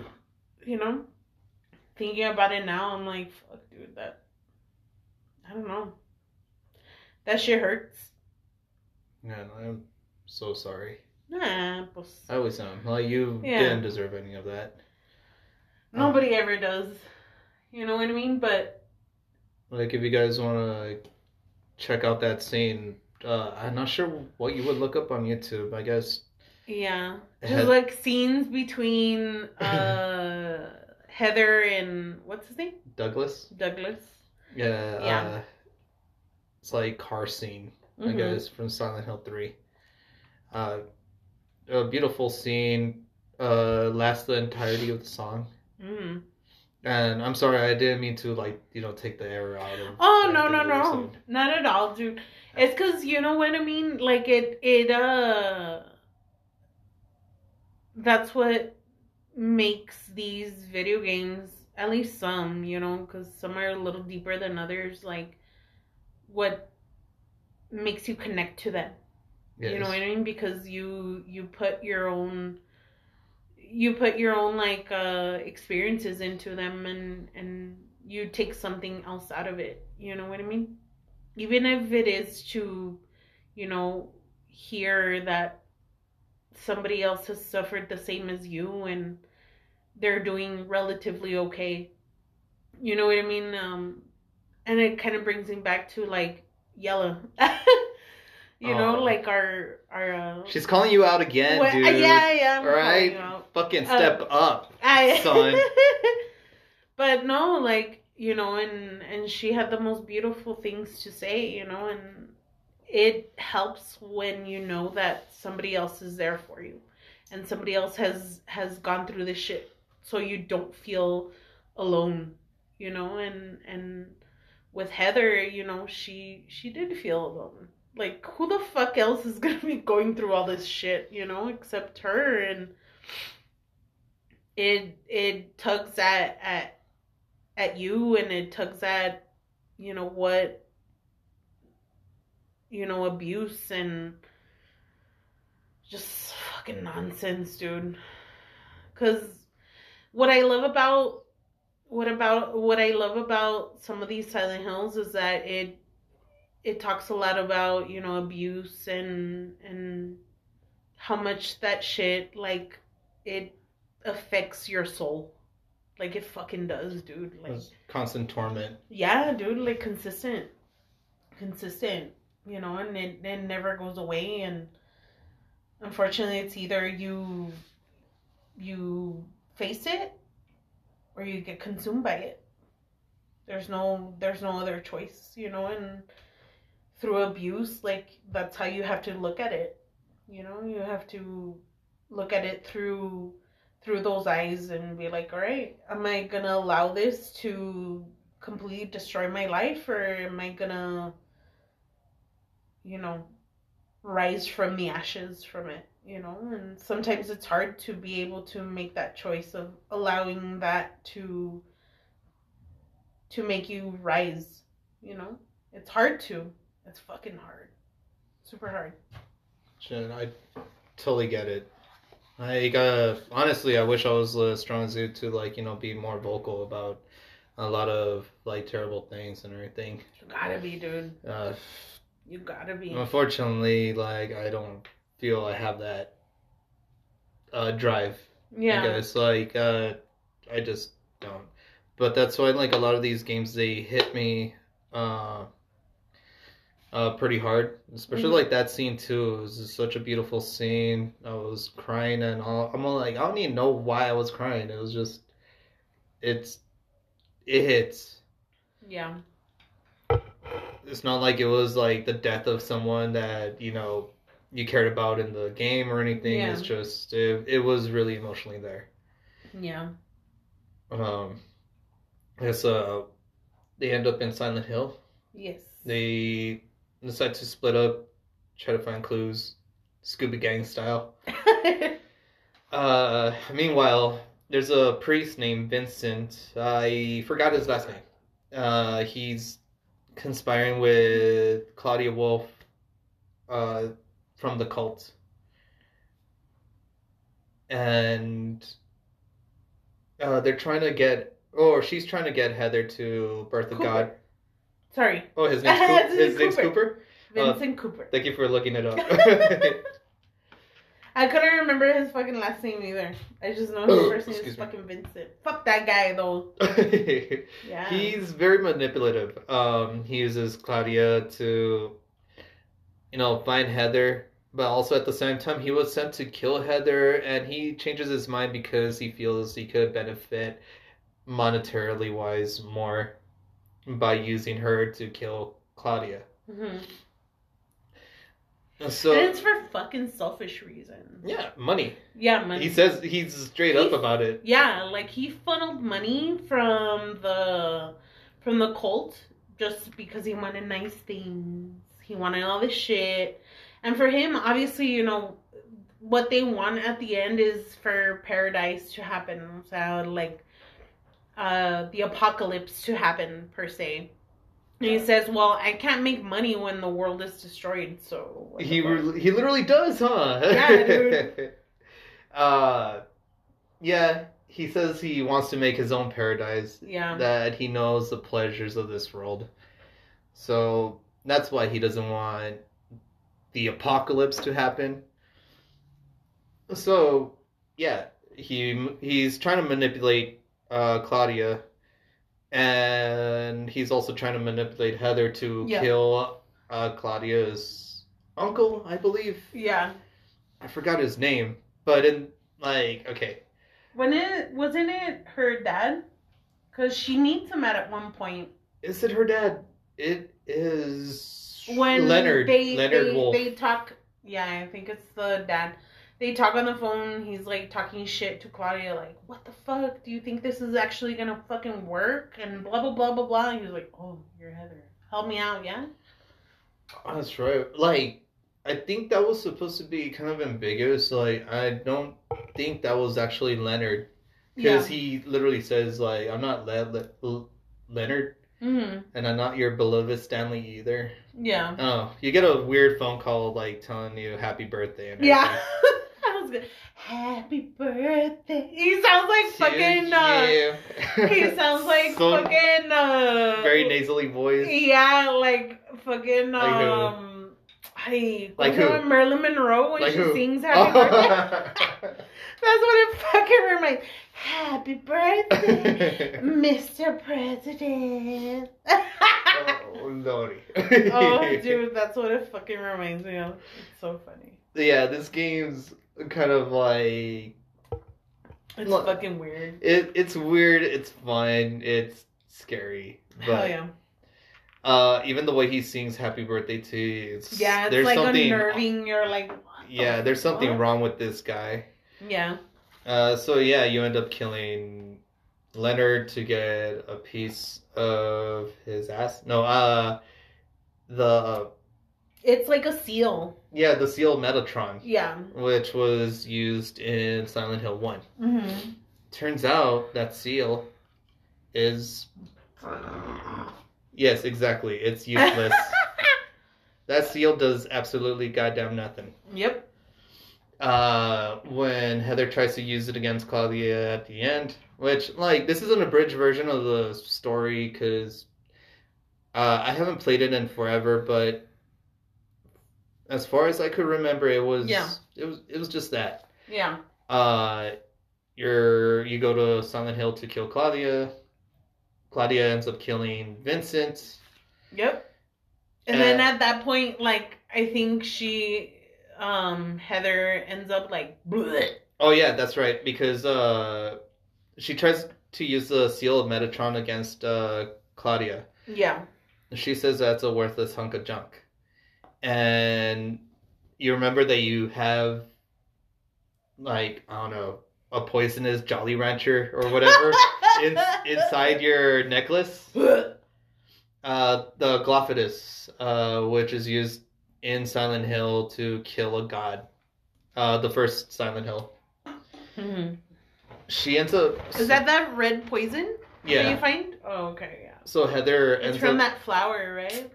You know? Thinking about it now, I'm like, fuck dude, that I don't know. That shit hurts. Yeah, I'm so sorry. Nah, pues. I always am. Like you yeah. didn't deserve any of that. Nobody um, ever does. You know what I mean? But like, if you guys want to check out that scene, uh, I'm not sure what you would look up on YouTube. I guess. Yeah, like scenes between uh, *clears throat* Heather and what's his name? Douglas. Douglas. Yeah. Yeah. Uh, it's like car scene mm-hmm. I guess, from Silent Hill 3. Uh, a beautiful scene. Uh, lasts the entirety of the song. Mm. And I'm sorry, I didn't mean to like you know take the air out of. Oh no no no, not at all, dude. It's because you know what I mean. Like it it uh. That's what makes these video games at least some you know because some are a little deeper than others like what makes you connect to them. Yes. You know what I mean? Because you you put your own you put your own like uh experiences into them and and you take something else out of it. You know what I mean? Even if it is to, you know, hear that somebody else has suffered the same as you and they're doing relatively okay. You know what I mean? Um and it kind of brings me back to like yellow. *laughs* you know, Oh. like our our. Uh, She's calling you out again, what- dude. Yeah, yeah. I'm All right, calling you out. fucking Uh, step up. I, *laughs* son. but no, like you know, and and she had the most beautiful things to say, you know, and it helps when you know that somebody else is there for you, and somebody else has has gone through this shit, so you don't feel alone, you know, and and with Heather, you know, she she did feel alone. Like who the fuck else is *laughs* gonna be going through all this shit, you know, except her and it it tugs at at at you and it tugs at you know what you know abuse and just fucking nonsense dude cuz what i love about what about what i love about some of these silent hills is that it it talks a lot about you know abuse and and how much that shit like it affects your soul. Like it fucking does, dude. Like constant torment. yeah, dude, like consistent. Consistent, you know, and it, it never goes away and unfortunately it's either you you face it or you get consumed by it. There's no there's no other choice, you know, and through abuse, like that's how you have to look at it. You know, you have to look at it through through those eyes and be like, all right, am I gonna allow this to completely destroy my life or am I gonna, you know, rise from the ashes from it, you know? And sometimes it's hard to be able to make that choice of allowing that to to make you rise, you know? It's hard to. It's fucking hard. Super hard. Shit, I totally get it. I uh, honestly, I wish I was as strong as you to like you know be more vocal about a lot of like terrible things and everything. You gotta be, dude. Uh, You gotta be. unfortunately, like I don't feel I have that uh, drive. Yeah. I guess like uh, I just don't. But that's why like a lot of these games they hit me uh, uh, pretty hard. Especially Mhm. like that scene too. It was just such a beautiful scene. I was crying and all. I'm all like I don't even know why I was crying. It was just it's it hits. Yeah. It's not like it was like the death of someone that you know you cared about in the game or anything. Yeah. It's just it, it was really emotionally there. Yeah. Um, it's uh, they end up in Silent Hill. Yes. They decide to split up, try to find clues, Scooby Gang style. *laughs* Uh, meanwhile, there's a priest named Vincent. I forgot his last name. Uh, he's conspiring with Claudia Wolf, uh, from the cult, and uh, they're trying to get, or she's trying to get Heather to birth of Cooper. God. Sorry. Oh, his name's, *laughs* Coop- His name's Cooper. Cooper. Vincent Cooper. Thank you for looking it up. *laughs* *laughs* I couldn't remember his fucking last name either. I just know his first name is me. fucking Vincent. Fuck that guy though. *laughs* Yeah. He's very manipulative. Um, he uses Claudia to, you know, find Heather, but also at the same time, he was sent to kill Heather, and he changes his mind because he feels he could benefit monetarily wise more by using her to kill Claudia. hmm And So, and it's for fucking selfish reasons. yeah, money. Yeah, money. He says he's straight up about it. Yeah, like he funneled money from the from the cult just because he wanted nice things. He wanted all this shit. And for him, obviously, you know, what they want at the end is for paradise to happen. So like uh the apocalypse to happen per se. And he says, "Well, I can't make money when the world is destroyed." So He re- he literally does, huh? Yeah, dude. *laughs* uh, yeah. He says he wants to make his own paradise. yeah, That he knows the pleasures of this world. So that's why he doesn't want the apocalypse to happen. So yeah, he he's trying to manipulate uh, Claudia, and he's also trying to manipulate Heather to Yeah. kill uh, Claudia's uncle, I believe. Yeah. I forgot his name, but in like okay, When it wasn't it her dad? Cause she meets him at at one point is it her dad? It is when Leonard. they Leonard they, Wolf. they talk. Yeah, I think it's the dad. They talk on the phone. He's like talking shit to Claudia, like, "What the fuck? Do you think this is actually gonna fucking work?" And blah blah blah blah blah. And he was like, "Oh, you're Heather. Help me out, yeah." Oh, That's right. Like, I think that was supposed to be kind of ambiguous. Like, I don't think that was actually Leonard Yeah. because he literally says like, "I'm not Le- Le- Leonard, hmm and I'm not your beloved Stanley either." Yeah. Oh, you get a weird phone call like telling you happy birthday. And Yeah. everything. *laughs* Happy birthday. He sounds like fucking. Uh, he sounds like *laughs* So fucking. Uh, very nasally voice. Yeah, like fucking. Like um, Hey, Like who? Marilyn Monroe when Like she who? sings *laughs* Happy Birthday. *laughs* That's what it fucking reminds. Happy birthday, Mr. President. oh, lordy. oh, dude, that's what it fucking reminds me of. It's so funny. Yeah, this game's kind of like It's fucking weird. it. It's weird. It's fun. It's scary. But Hell yeah. uh, even the way he sings "Happy Birthday" to you, it's Yeah, it's there's like something. unnerving. You're like, what the Yeah, there's something wrong with this guy. Yeah. Uh, so yeah, you end up killing Leonard to get a piece of his ass. No, uh, the It's like a seal. Yeah, the seal Metatron, Yeah. which was used in Silent Hill One. Mm-hmm. Turns out that seal is *sighs* yes, exactly. It's useless. *laughs* that seal does absolutely goddamn nothing. yep. uh, when Heather tries to use it against Claudia at the end, which like this is an abridged version of the story because uh, I haven't played it in forever, but as far as I could remember, it was Yeah. it was it was just that. Yeah. Uh, you're you go to Silent Hill to kill Claudia. Claudia ends up killing Vincent. Yep. And then Uh, at that point, like I think she, um, Heather ends up like, bleh. Oh yeah, that's right. Because uh, she tries to use the seal of Metatron against uh, Claudia. yeah, She says that's a worthless hunk of junk. And you remember that you have, like, I don't know, a poisonous Jolly Rancher or whatever *laughs* in, inside your necklace. *laughs* Uh, the Aglaophotis, uh, which is used in Silent Hill to kill a god. Uh, the first Silent Hill. Mhm. She ends up. Is that that red poison Yeah. that you find? Oh, okay, yeah. So Heather It's ends from up. that flower, right?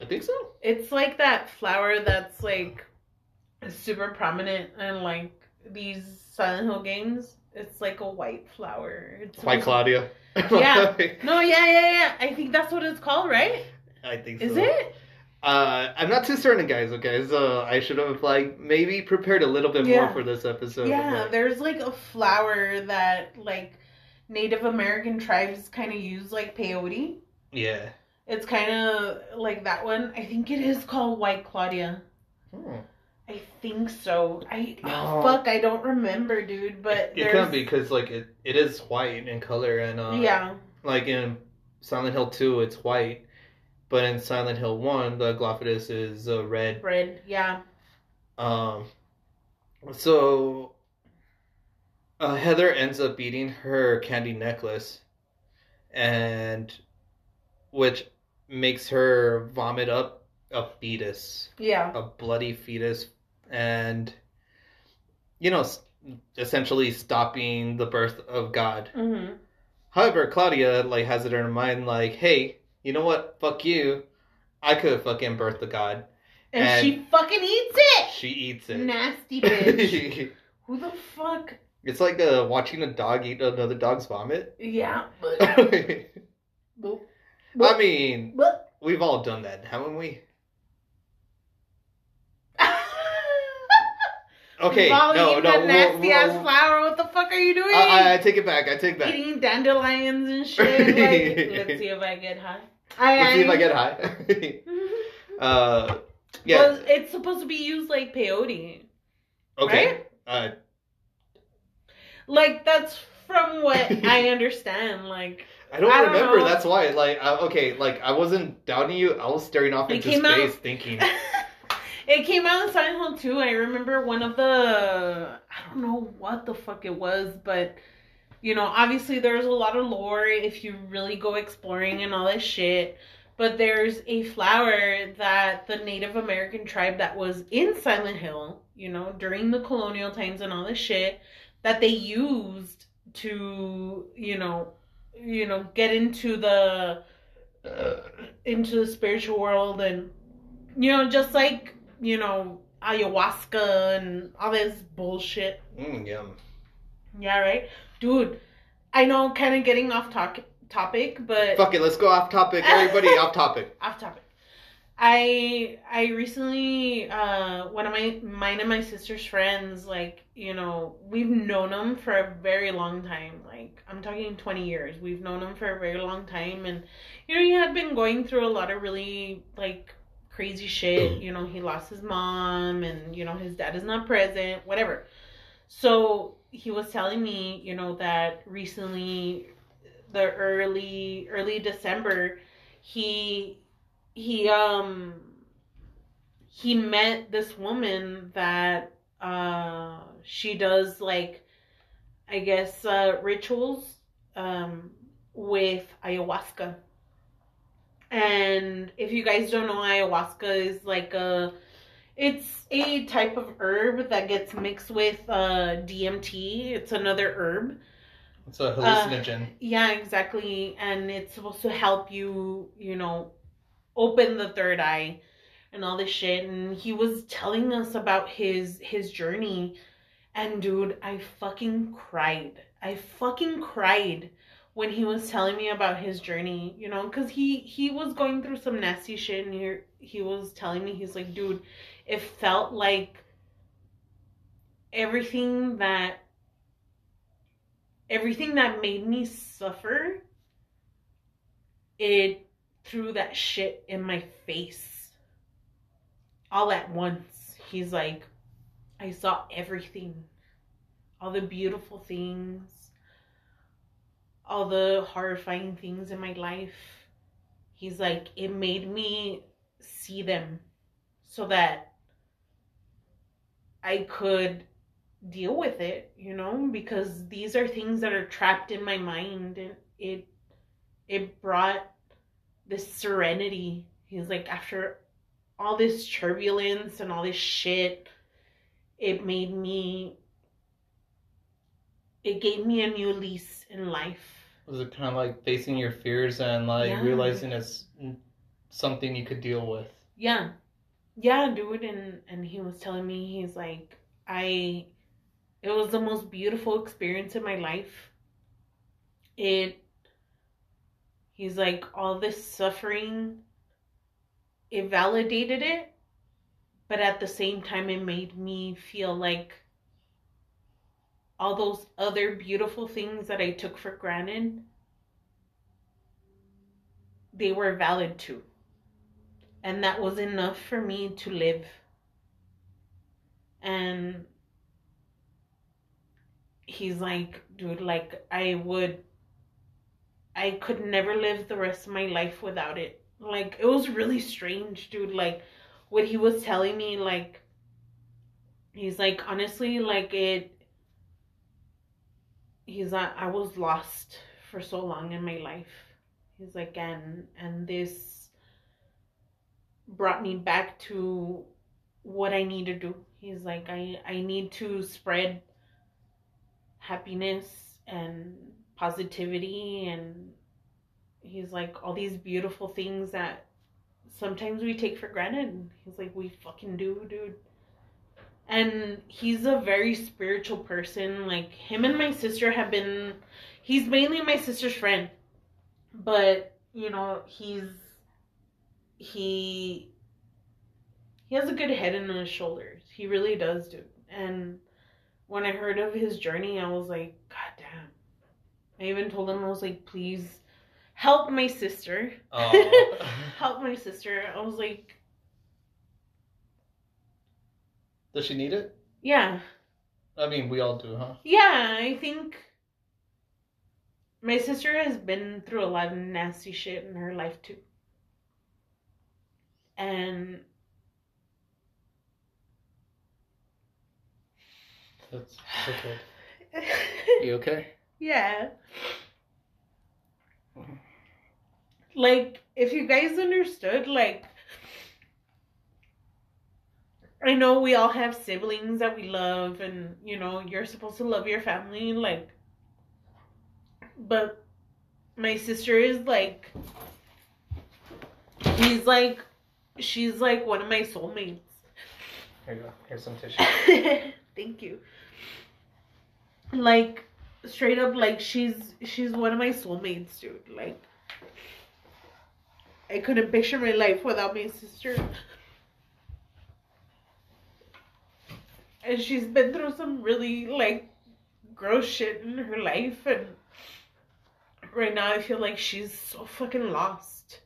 I think so. It's like that flower that's like super prominent in like these Silent Hill games. It's like a white flower. It's White Claudia. *laughs* Yeah. *laughs* No, yeah, yeah, yeah. I think that's what it's called, right? I think so. Is it? Uh, I'm not too certain, guys. Okay, so I should have like maybe prepared a little bit Yeah. more for this episode. yeah, but- there's like a flower that like Native American tribes kind of use like peyote. yeah. It's kind of like that one. I think it is called White Claudia. Hmm. I think so. I No. fuck, I don't remember, dude. But It there's could be because like it, it is white in color and uh, yeah, like in Silent Hill 2 it's white, but in Silent Hill 1 the Aglaophotis is uh, red. red. Yeah, Um, so uh, Heather ends up eating her candy necklace, and which makes her vomit up a fetus, yeah, a bloody fetus, and you know, essentially stopping the birth of God. hmm However, Claudia like has it in her mind, like, hey, you know what? Fuck you. I could fucking birth the God. and, And- she fucking eats it. She eats it. Nasty *laughs* bitch. Who the fuck? It's like uh, watching a dog eat another dog's vomit. Yeah, but *laughs* I mean, But we've all done that, haven't we? *laughs* Okay, no, no. that we'll- nasty ass we'll- flower. What the fuck are you doing? I, I, I take it back. I take it back. Eating dandelions and shit. Like, let's see if I get high. I, Let's see if I get high. *laughs* Uh, yeah. Well, it's supposed to be used like peyote. okay. right? Uh, Like that's from what *laughs* I understand. Like I don't I don't remember. know. That's why. Like, uh, okay, like I wasn't doubting you. I was staring off It into came out- space, thinking. *laughs* it came out in Silent Hill too. I remember one of the I don't know what the fuck it was, but you know, obviously there's a lot of lore if you really go exploring and all this shit. But there's a flower that the Native American tribe that was in Silent Hill, you know, during the colonial times and all this shit, that they used to, you know, you know, get into the Uh, into the spiritual world and you know just like you know ayahuasca and all this bullshit mm, yum. yeah right dude i know kind of getting off talk- topic but Fuck it. Let's go off topic. *laughs* Everybody, off topic. off topic i i recently uh one of my mine and my sister's friends like you know we've known them for a very long time like i'm talking 20 years. We've known him for a very long time and you know he had been going through a lot of really like crazy shit. You know he lost his mom and you know his dad is not present whatever. So he was telling me you know that recently the early early december he he um he met this woman that uh she does like i guess uh rituals um with ayahuasca and if you guys don't know ayahuasca is like a it's a type of herb that gets mixed with uh dmt it's another herb It's a hallucinogen. yeah, exactly. And it's supposed to help you, you know, open the third eye and all this shit. And he was telling us about his his journey. And dude, I fucking cried. I fucking cried when he was telling me about his journey, you know, cuz he he was going through some nasty shit and he he was telling me he's like, dude, it felt like everything that everything that made me suffer it threw that shit in my face all at once. He's like i saw everything. All the beautiful things. All the horrifying things in my life. He's like it made me see them so that i could deal with it, you know, because these are things that are trapped in my mind. And it it brought this serenity. He's like after all this turbulence and all this shit, it made me it gave me a new lease in life. Was it kind of like facing your fears and like Yeah. realizing it's something you could deal with? Yeah. Yeah, dude, and and he was telling me he's like I it was the most beautiful experience in my life. It he's like all this suffering it validated it, but at the same time it made me feel like all those other beautiful things that I took for granted they were valid too. And that was enough for me to live. And he's like dude like i would i could never live the rest of my life without it like it was really strange dude like what he was telling me like he's like honestly like it he's like i was lost for so long in my life he's like and and this brought me back to what I need to do. He's like I I need to spread happiness and positivity and he's like all these beautiful things that sometimes we take for granted. He's like we fucking do, dude. And he's a very spiritual person. Like him and my sister have been he's mainly my sister's friend. But, you know, he's he he has a good head on his shoulders. He really does, dude. And when I heard of his journey, I was like, God damn. I even told him I was like, please help my sister. Oh. *laughs* help my sister. I was like, Does she need it? Yeah. I mean, we all do, huh? Yeah, I think my sister has been through a lot of nasty shit in her life too. And That's, that's okay. *laughs* You okay? Yeah. Like, if you guys understood, like, I know we all have siblings that we love, and you know, you're supposed to love your family, like, but my sister is like, he's like, she's like one of my soulmates. Here you go. Here's some tissue. *laughs* Thank you. Like straight up like she's she's one of my soulmates, dude. Like I couldn't picture my life without my sister. And she's been through some really like gross shit in her life and right now I feel like she's so fucking lost.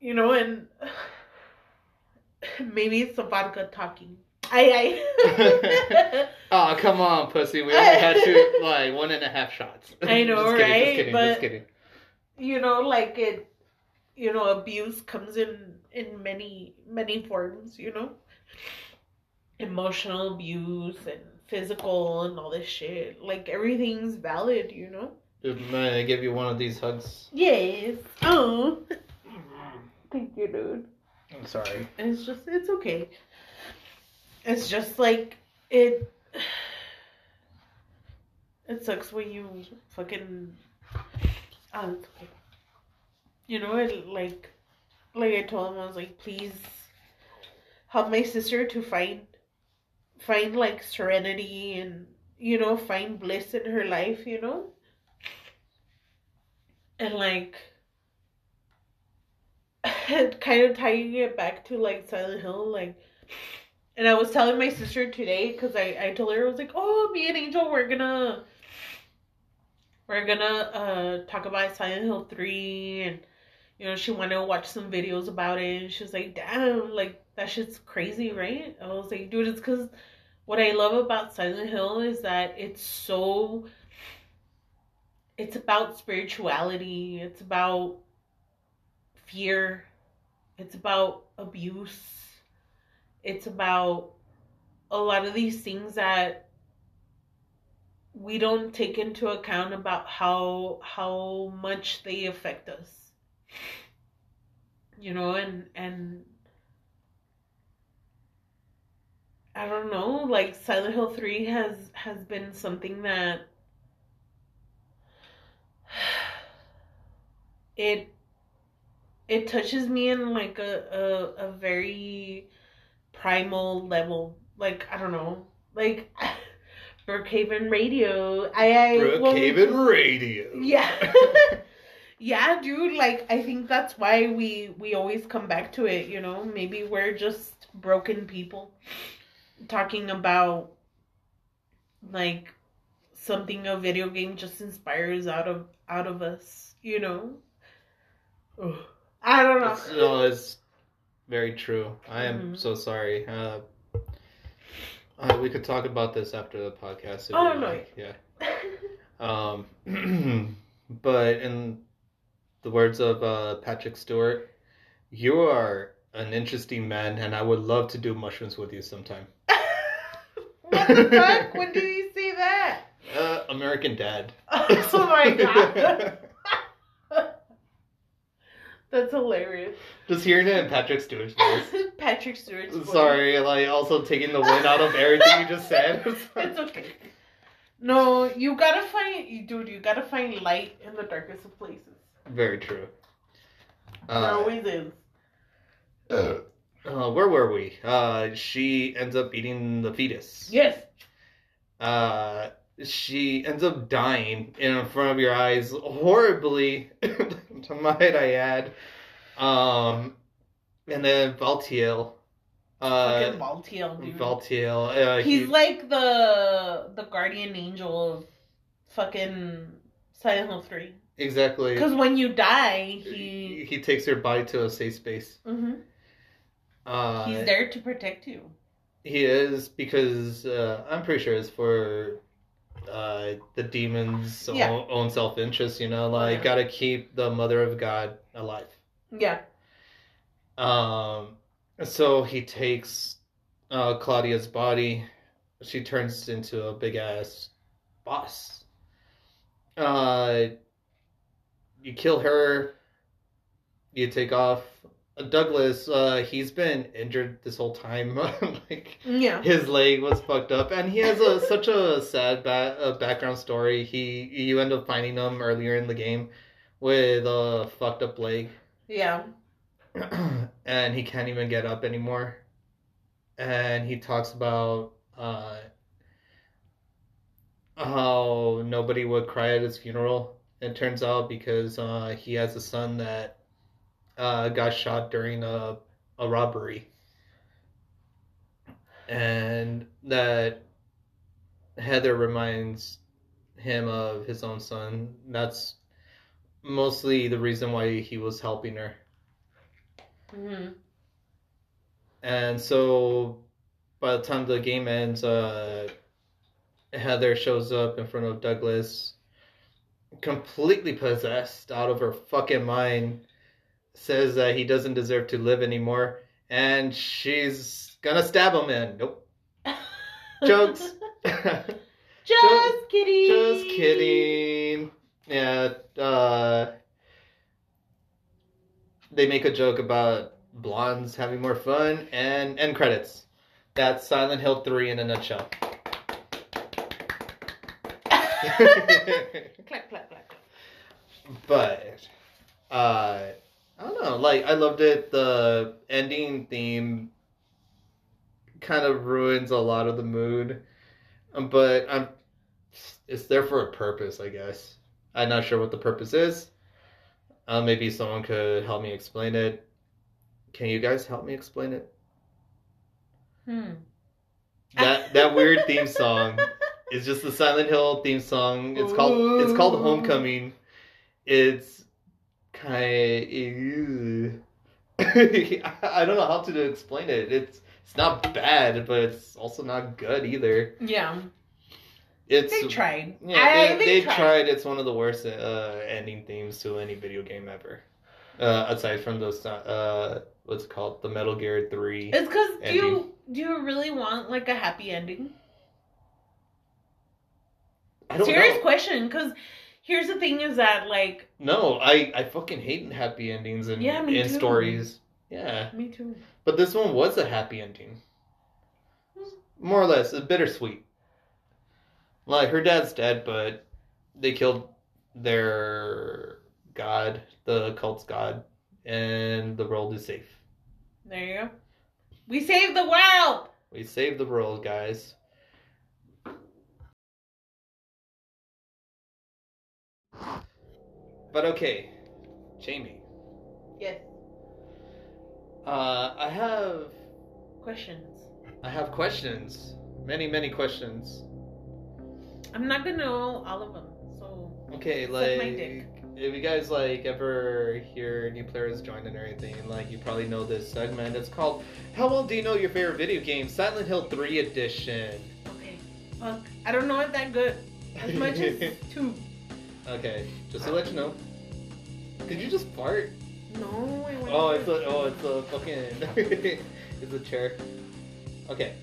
You know, and *sighs* maybe it's the vodka talking. I I *laughs* oh, come on, pussy. We only had two, *laughs* like, one and a half shots. I know, *laughs* just kidding, right? Just kidding, But- just kidding. you know, like it you know, abuse comes in in many many forms, you know? Emotional abuse and physical and all this shit. Like everything's valid, you know? Dude, man, I give you one of these hugs. Yes. Oh. Thank you, dude. I'm sorry. It's just it's okay. It's just like it it sucks when you fucking oh. You know it like like I told him I was like please help my sister to find find like serenity and you know find bliss in her life, you know? And like *laughs* kind of tying it back to like Silent Hill, like, and I was telling my sister today because I I told her I was like, oh, me and Angel, we're gonna we're gonna uh talk about Silent Hill three, and you know she wanted to watch some videos about it, and she was like, damn, like that shit's crazy, right? I was like, dude, it's because what I love about Silent Hill is that it's so it's about spirituality, it's about fear, it's about abuse, it's about a lot of these things that we don't take into account about how how much they affect us. You know, and and I don't know, like Silent Hill 3 has has been something that *sighs* it it touches me in like a, a a very primal level. Like I don't know, like *laughs* Brookhaven Radio. I I well, Brookhaven Radio. Yeah. *laughs* yeah, dude. Like I think that's why we we always come back to it. You know, maybe we're just broken people talking about like something a video game just inspires out of out of us. You know. Ugh. I don't know. It's, no, it's very true. I am Mhm. so sorry. Uh, uh, we could talk about this after the podcast. If Oh, you no. like. *laughs* Yeah. Um, *clears throat* but in the words of uh, Patrick Stewart, you are an interesting man, and I would love to do mushrooms with you sometime. *laughs* what the fuck? When did you say that? Uh, American Dad. Oh my god. *laughs* That's hilarious. Just hearing it in Patrick Stewart's voice. *laughs* Patrick Stewart's voice. Sorry, like also taking the wind out of everything you just said. *laughs* It's okay. No, you gotta find, dude. You gotta find light in the darkest of places. Very true. there Uh, always is. uh, where were we? Uh, she ends up eating the fetus. Yes. Uh, she ends up dying in front of your eyes horribly, *laughs* *laughs* might I add. Um, and then Valtiel. Uh, Baltiel, dude. Valtiel. Uh, He's he- like the the guardian angel of fucking Silent Hill Three. exactly. Because when you die, He he. he takes your body to a safe space. Mm-hmm. Uh, He's there to protect you. He is because uh, I'm pretty sure it's for uh, the demon's Yeah. own, own self interest. You know, like yeah. gotta keep the Mother of God alive. Yeah. Um, so he takes uh, Claudia's body. She turns into a big ass boss. Uh, you kill her. You take off Douglas. Uh, he's been injured this whole time. *laughs* like Yeah. his leg was fucked up, and he has a such a sad ba- uh, background story. He you end up finding him earlier in the game with a fucked up leg Yeah. *clears throat* and he can't even get up anymore. And he talks about uh, how nobody would cry at his funeral. It turns out because uh, he has a son that uh, got shot during a, a robbery. And that Heather reminds him of his own son. That's mostly the reason why he was helping her. hmm And so by the time the game ends, uh, Heather shows up in front of Douglas, completely possessed out of her fucking mind, says that he doesn't deserve to live anymore, and she's gonna stab him in. Nope. *laughs* Jokes. *laughs* Just, Just- kidding. Just kidding. Yeah, uh, they make a joke about blondes having more fun and end credits. That's Silent Hill 3 in a nutshell. *laughs* clap, clap, clap. but uh I don't know, like I loved it. The ending theme kind of ruins a lot of the mood. Um, but I'm it's there for a purpose, I guess. I'm not sure what the purpose is. Uh, maybe someone could help me explain it. Can you guys help me explain it? Hmm. That that weird theme song is just the Silent Hill theme song. It's called it's called Homecoming. It's kind *laughs* I don't know how to explain it. It's it's not bad, but it's also not good either. Yeah. It's They tried. Yeah, I- they, they tried. It's one of the worst uh, ending themes to any video game ever. Uh, aside from those, uh, what's it called the Metal Gear Three. It's because do you do you really want like a happy ending? I don't Serious know. question. Because here's the thing: is that like No, I I fucking hate happy endings and Yeah, too. stories. Yeah, me too. but this one was a happy ending. More or less, a bittersweet. Like her dad's dead, but they killed their god, the cult's god, and the world is safe. There you go. We saved the world. We saved the world, guys. But okay, Jamie. Yes. Uh, I have Questions. I have questions, many many questions. I'm not gonna know all of them, so Okay, like dick. if you guys like ever hear new players join and everything, like you probably know this segment. It's called "How well do you know your favorite video game?" Silent Hill Three Edition. okay. Fuck. I don't know it that good. As much as *laughs* two. Okay, just to let you know. Did you just fart? No, I went Oh, it's a oh, it's a fucking *laughs* it's a chair. Okay,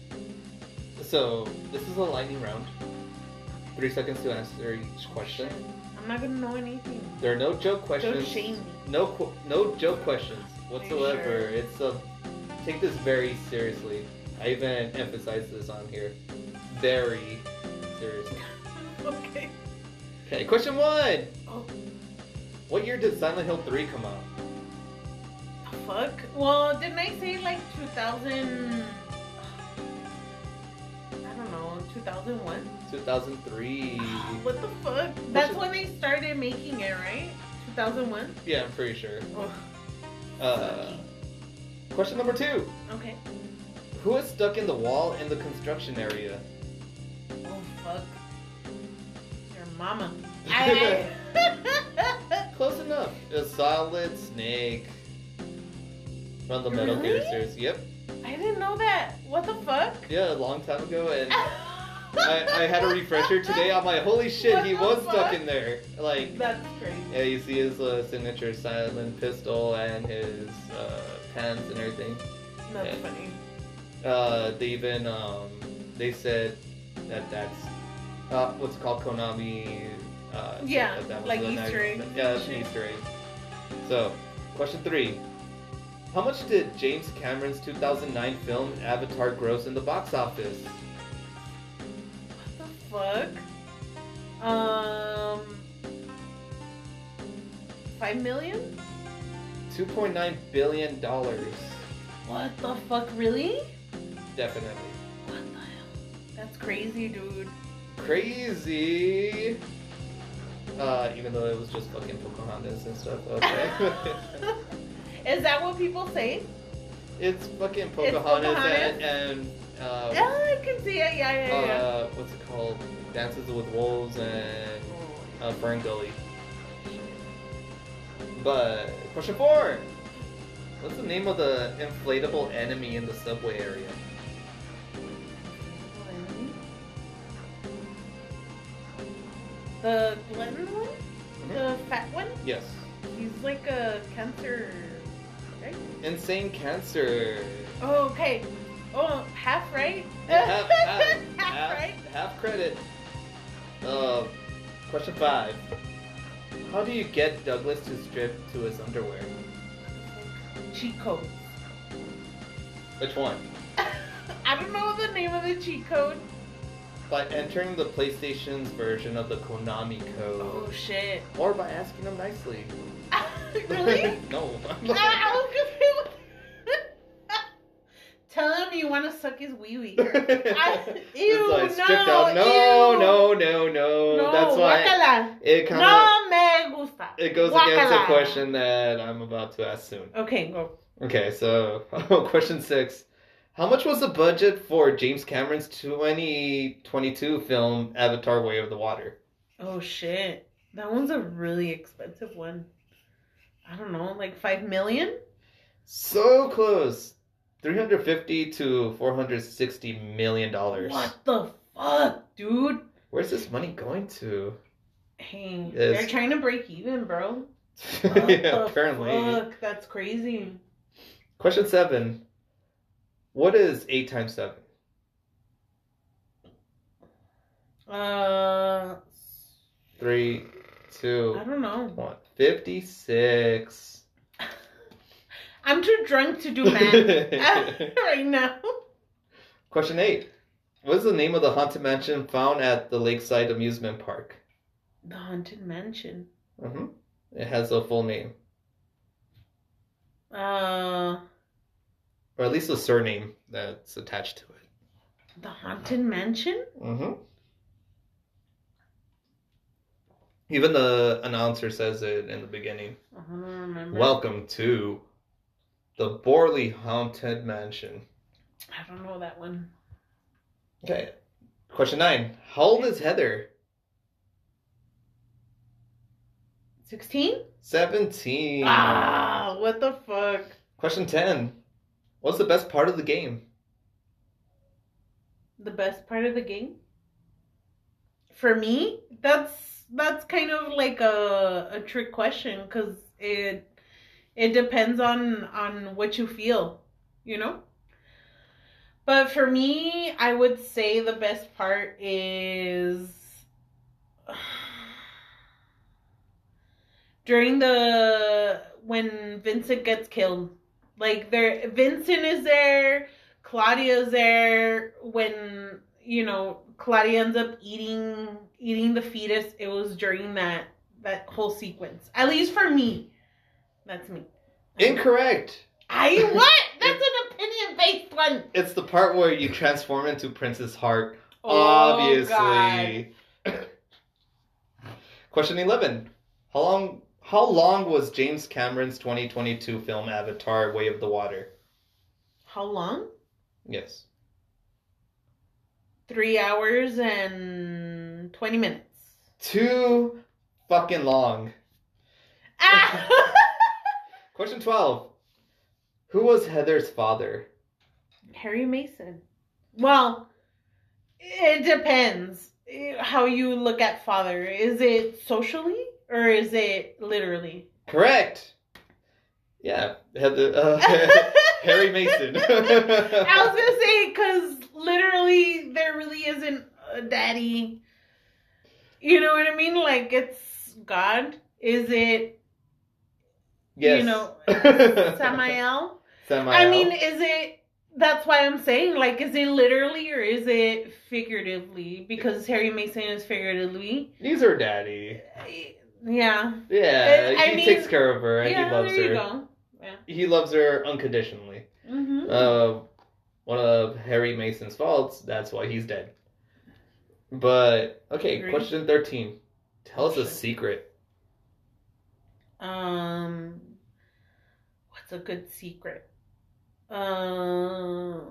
so this is a lightning round. Three seconds to answer each question. I'm not gonna know anything. There are no joke questions. Don't shame me. No, qu- no joke questions whatsoever. sure? It's a take this very seriously. I even emphasize this on here, very seriously. *laughs* Okay. Okay, question one. Oh, What year did Silent Hill Three come out? fuck. Well, didn't I say like 2000? I don't know, 2001? Two thousand three. What the fuck? That's when they started making it, right? 2001? Yeah, I'm pretty sure. Oh, Uh, question number two. okay. Who is stuck in the wall in the construction area? Oh, fuck. Mama. I, *laughs* Close enough. A solid snake. From the Metal Gear series. Yep. I didn't know that. What the fuck? Yeah, a long time ago, and *laughs* I, I had a refresher today. I'm like, holy shit, What he was stuck in there. Like, That's crazy. yeah, you see his uh, signature silent pistol and his uh, pants and everything. That's funny. Uh, they even um, they said that that's uh, what's it called Konami. Uh, Yeah, that like Easter egg Yeah, it's an. Easter egg. So, question three: How much did James Cameron's 2009 film Avatar gross in the box office? What the fuck? Um, five million? 2.9 billion dollars. What the fuck? Really? Definitely. What the hell? That's crazy, dude. Crazy. Uh, even though it was just fucking Pocahontas and stuff. *laughs* Okay. *laughs* Is that what people say? it's fucking Pocahontas, and, and uh, Yeah, I can see it. Yeah, yeah, yeah. uh, what's it called? Dances with Wolves and uh, Fern Gully. But question four. What's the name of the inflatable enemy in the subway area? The glutton one? The fat one? Yes. He's like a cancer. Right? Insane cancer. Oh, okay. Oh, half right? half, half, *laughs* half half, right? half credit. Uh, question five. How do you get Douglas to strip to his underwear? Cheat code. Which one? *laughs* I don't know the name of the cheat code. By entering the PlayStation's version of the Konami code. Oh shit. Or by asking him nicely. *laughs* really? *laughs* no. *laughs* I, I was gonna say what- Tell him you want to suck his wee wee. I- ew, like no, out. No, ew. no, no, no, No, That's why guácala. it kind of No me gusta. it goes against the question that I'm about to ask soon. Okay, go. Okay, so question six. How much was the budget for James Cameron's 2022 film Avatar Way of the Water? Oh shit. That one's a really expensive one. I don't know, like five million? So close. 350 to 460 million dollars. What the fuck, dude? Where's this money going to? Hey, Yes. they're trying to break even, bro. *laughs* Yeah, apparently. Fuck, that's crazy. Question seven. What is 8 times 7? Uh, 3, 2, I don't know. 1. 56. *laughs* I'm too drunk to do *laughs* math *laughs* right now. Question 8. What is the name of the haunted mansion found at the Lakeside Amusement Park? The Haunted Mansion. hmm It has a full name, Uh, or at least a surname that's attached to it. the Haunted Mansion? hmm Even the announcer says it in the beginning. Remember. Welcome to the Borley Haunted Mansion. I don't know that one. Okay. Question nine. How old is Heather? 16? 17. Ah, what the fuck? Question 10. What's the best part of the game? The best part of the game? For me, that's that's kind of like a a trick question because it it depends on on what you feel, you know. But for me, I would say the best part is *sighs* during the when Vincent gets killed. Like there Vincent is there, Claudia's there when you know Claudia ends up eating eating the fetus. It was during that that whole sequence. At least for me. That's me. Incorrect. I *laughs* what? That's an opinion based one. It's the part where you transform into Princess Heart. Oh, Obviously. *laughs* Question 11. How long how long was James Cameron's 2022 film Avatar Way of the Water? How long? Yes. Three hours and twenty minutes. Too fucking long. Ah! *laughs* Question 12. Who was Heather's father? Harry Mason. Well, it depends how you look at father. Is it socially or is it literally? Correct. Yeah, had the, uh, *laughs* Harry Mason. *laughs* I was gonna say because literally there really isn't a daddy. You know what I mean? Like it's God. Is it yes. you know Samael? *laughs* Samael. I mean, is it? That's why I'm saying, like, is it literally or is it figuratively? Because Harry Mason is figuratively. These are daddy. Yeah. Yeah, I he mean- takes care of her and yeah, he loves there you her. go. Yeah. He loves her unconditionally. Mm-hmm. Uh, one of Harry Mason's faults. That's why he's dead. But okay, Agreed. question thirteen. Tell us a secret. um, what's a good secret? Um,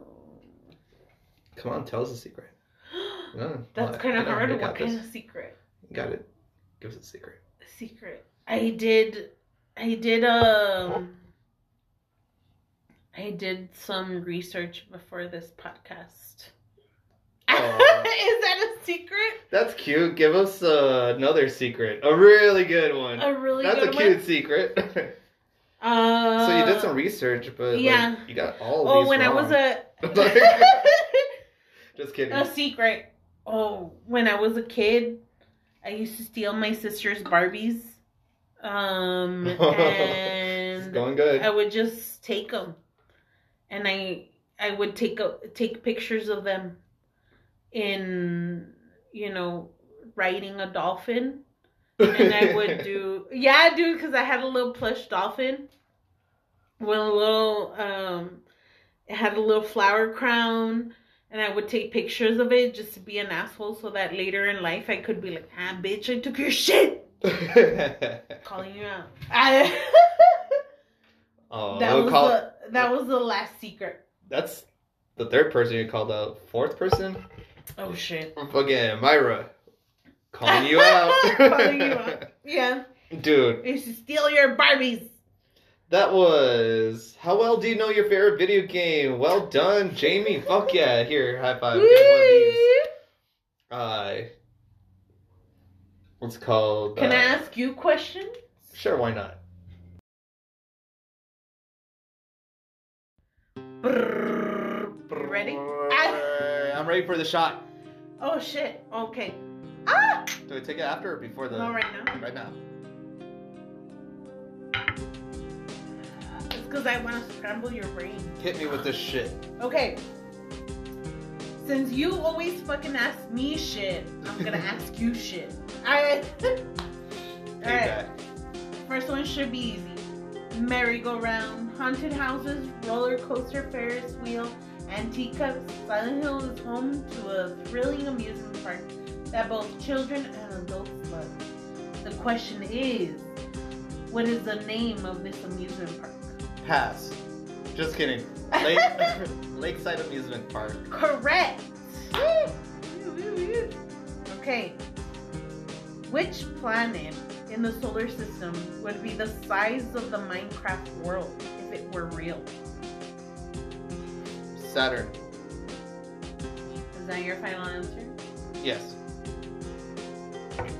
Come on, tell us a secret. *gasps* No, that's kind of hard. What kind this. of secret? Got it. Give us a secret. Secret. I did I did um I did some research before this podcast. Aw. *laughs* Is that a secret? That's cute. Give us uh, another secret. A really good one. A really That's a cute one. secret. Uh, *laughs* so you did some research, but yeah. like, you got all of Oh, when I was a *laughs* Just kidding. a secret. Oh, when I was a kid, I used to steal my sister's Barbies. Um, *laughs* and going good. I would just take them, and I I would take a, take pictures of them in you know riding a dolphin, and I would *laughs* do yeah, dude, because I had a little plush dolphin with a little um, it had a little flower crown. And I would take pictures of it just to be an asshole so that later in life I could be like, ah, bitch, I took your shit. *laughs* Calling you out. *laughs* I, oh, that was call- the that was the last secret. That's the third person you called out. Fourth person? Oh shit. *laughs* Again, Myra. Calling you out. Calling you out. Yeah. Dude, You should steal your Barbies. That was. How well do you know your favorite video game? Well done, Jamie. Fuck yeah. Here, high five. Get one of these. Uh, what's called? Can uh, I ask you questions? Sure, why not? You ready? I'm ready for the shot. Oh shit. Okay. Ah! Do I take it after or before the? No, right now. Right now. Because I want to scramble your brain. Hit me with this shit. Okay. Since you always fucking ask me shit, I'm gonna *laughs* ask you shit. Alright. *laughs* Alright. First one should be easy. Merry-go-round, haunted houses, roller coaster, Ferris wheel, antique cups. Silent Hill is home to a thrilling amusement park that both children and adults love. The question is, what is the name of this amusement park? Pass. Just kidding. Lake, *laughs* Lakeside Amusement Park. Correct. Okay. Which planet in the solar system would be the size of the Minecraft world if it were real? Saturn. Is that your final answer? Yes.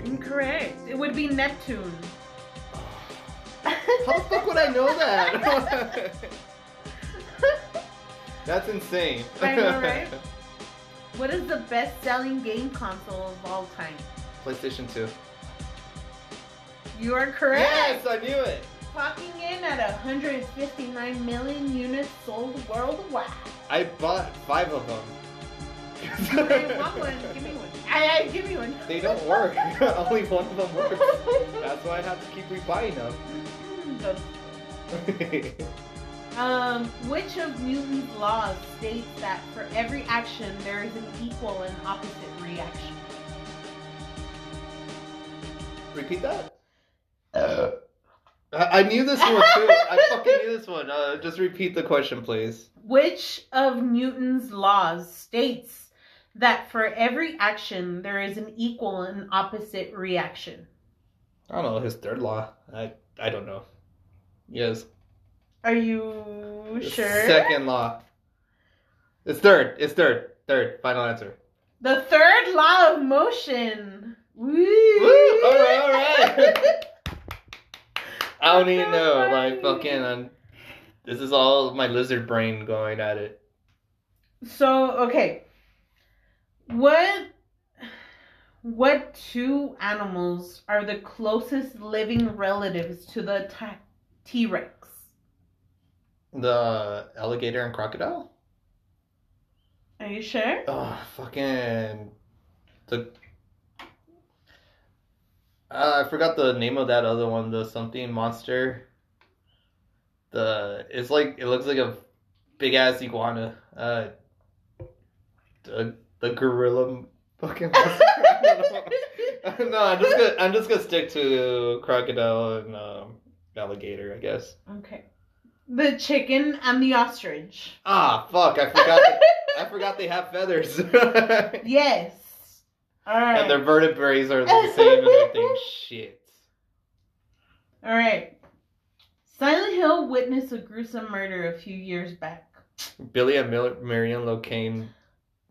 Incorrect. It would be Neptune. How the fuck would I know that? *laughs* That's insane. *laughs* I know, right? *laughs* What is the best-selling game console of all time? PlayStation 2. You are correct. Yes, I knew it. Clocking in at 159 million units sold worldwide. I bought five of them. I want one. Give me one. I, I give me one. They don't work. Only one of them works. That's why I have to keep rebuying them. *laughs* Um, which of Newton's laws states that for every action there is an equal and opposite reaction? Repeat that. Uh, I I knew this one too. I *laughs* fucking knew this one. Uh, just repeat the question, please. Which of Newton's laws states that for every action there is an equal and opposite reaction? I don't know his third law. I I don't know. Yes. Are you sure? Second law. It's third. It's third. Third. Final answer. The third law of motion. Woo! Woo! All right, all right. *laughs* I don't even know. Like fucking. I'm, this is all my lizard brain going at it. So okay, what what two animals are the closest living relatives to the T Rex? The alligator and crocodile. Are you sure? Oh, fucking the. Uh, I forgot the name of that other one. The something monster. The it's like it looks like a big ass iguana. Uh, the the gorilla fucking. monster. I don't know. no, I'm just gonna I'm just gonna stick to crocodile and um, alligator, I guess. okay. The chicken and the ostrich. Ah, fuck! I forgot. That, I forgot they have feathers. *laughs* Yes. All right. And their vertebrae are the same and everything. *laughs* Shit. All right. Silent Hill witnessed a gruesome murder a few years back. Billy and Mil- Marion Locane. *laughs*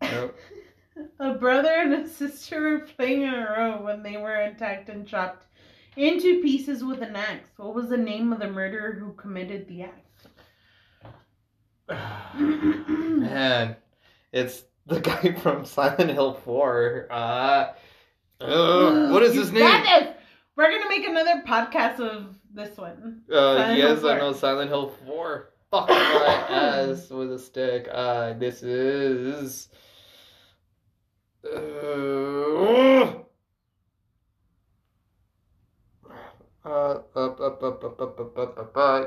A brother and a sister were playing in a row when they were attacked and chopped into pieces with an axe. What was the name of the murderer who committed the act? *sighs* Man, it's the guy *laughs* from Silent Hill 4. Uh, uh, what is his name? We're gonna make another podcast of this one. Uh, yes, I know Silent Hill 4. Fuck my ass *laughs* with a stick. Uh, this is. Uh, Uh.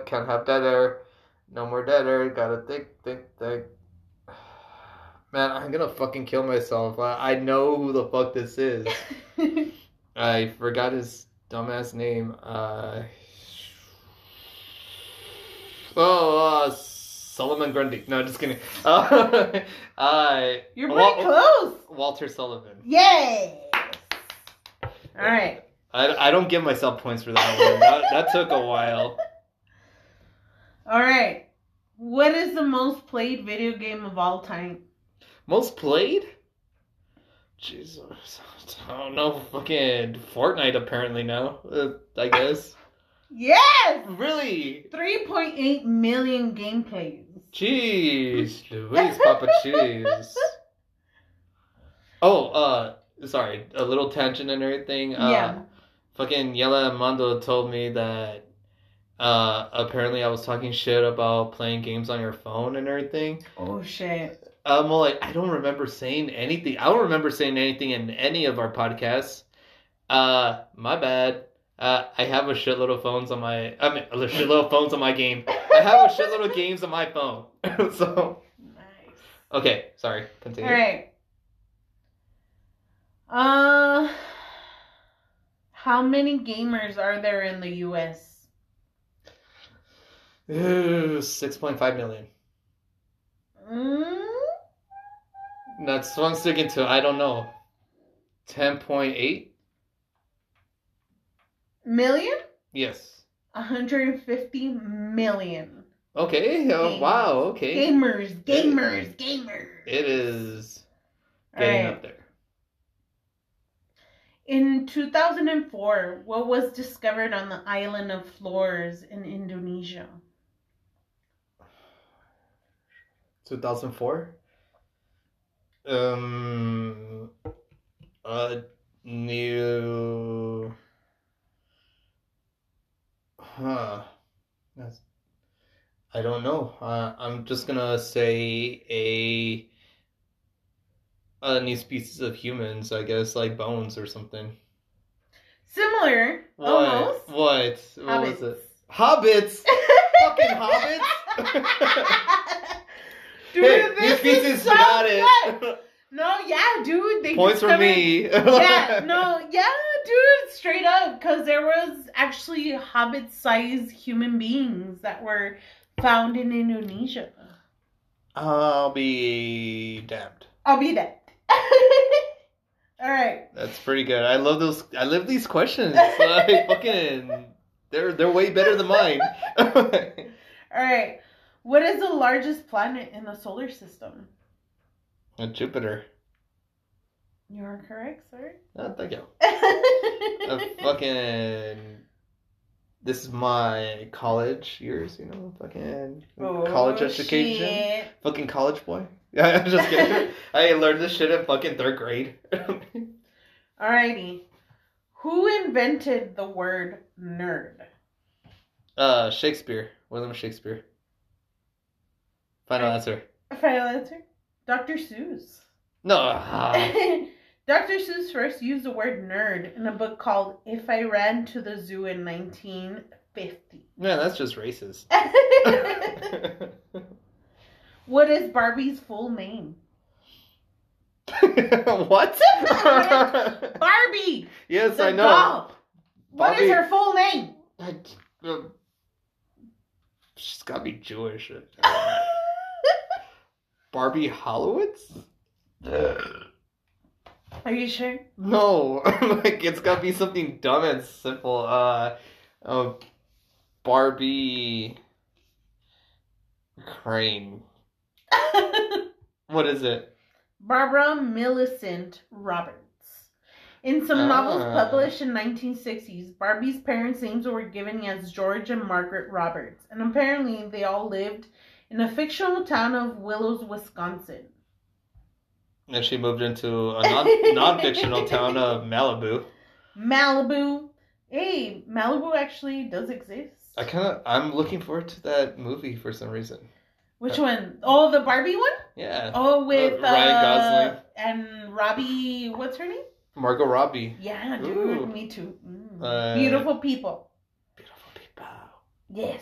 Can't have dead air. No more dead air. Gotta think, think, think. Man, I'm gonna fucking kill myself. I, I know who the fuck this is. I forgot his dumbass name. Uh. Oh, uh, Solomon Grundy. No, just kidding. Uh, uh, You're pretty Wal- close. Walter Sullivan. Yes. All right. I, I don't give myself points for that one. That, that took a while. *laughs* All right. What is the most played video game of all time? Most played? Jesus. I don't know. Fucking Fortnite apparently now. Uh, I guess. Yes. Really? 3.8 million gameplays. Jeez. *laughs* Louise Papa Cheese. *laughs* Oh, uh, sorry. A little tension and everything. Uh, yeah. Fucking Yella Mondo told me that uh apparently I was talking shit about playing games on your phone and everything. Oh shit. I'm like, I don't remember saying anything. I don't remember saying anything in any of our podcasts. Uh, my bad. Uh, I have a shitload of phones on my. I mean, a shitload of phones on my game. I have a shitload of games on my phone. *laughs* so Nice. okay, sorry. Continue. All right. Uh, how many gamers are there in the U.S.? Ooh, six point five million. Mm, That's what I'm sticking to. I don't know. 10.8 million? Yes. 150 million. Okay. Oh, wow. Okay. Gamers, gamers, gamers. It is getting right. up there. In 2004, what was discovered on the island of Flores in Indonesia? 2004. Um, a new, huh? That's, I don't know. Uh, I'm just gonna say a Uh, a new species of humans. I guess like bones or something. Similar, What? almost. What? What was Hobbits. it? Hobbits. *laughs* Fucking hobbits. *laughs* Dude, hey, this new is so got good. it. *laughs* No, yeah, dude. They Points for me. yeah, no, yeah, dude, straight up, because there was actually hobbit-sized human beings that were found in Indonesia. I'll be damned. I'll be that. *laughs* All right. That's pretty good. I love those. I love these questions. Like *laughs* fucking, they're they're way better than mine. *laughs* All right. What is the largest planet in the solar system? Uh, Jupiter. You are correct, sir. Oh, thank you. Uh, fucking. This is my college years, you know, fucking college Oh, education. shit. Fucking college boy. *laughs* Yeah, I'm just kidding. *laughs* I learned this shit in fucking third grade. *laughs* Alrighty. Who invented the word nerd? uh, Shakespeare. William Shakespeare. Final Right. answer. Final answer? Dr. Seuss. No. ah. Dr. Seuss first used the word nerd in a book called If I Ran to the Zoo in 1950. Man, that's just racist. What is Barbie's full name? *laughs* what? *laughs* Barbie! yes, I know. doll. What is her full name? I, uh, she's gotta be Jewish. *laughs* Barbie Hollowitz? Are you sure? No, like it's gotta be something dumb and simple. Uh, uh Barbie Crane. *laughs* What is it? Barbara Millicent Roberts. In some novels Ah. published in 1960s, Barbie's parents' names were given as George and Margaret Roberts, and apparently they all lived in a fictional town of Willows, Wisconsin. And she moved into a non-fictional *laughs* town of Malibu. Malibu. Hey, Malibu actually does exist. I kind of I'm looking forward to that movie for some reason. Which one? Oh, the Barbie one? Yeah, Oh, with Uh, Ryan uh, Gosling. and Robbie. What's her name? Margot Robbie. Yeah, dude, Ooh. me too. Mm. Uh, Beautiful people. Beautiful people. Yes.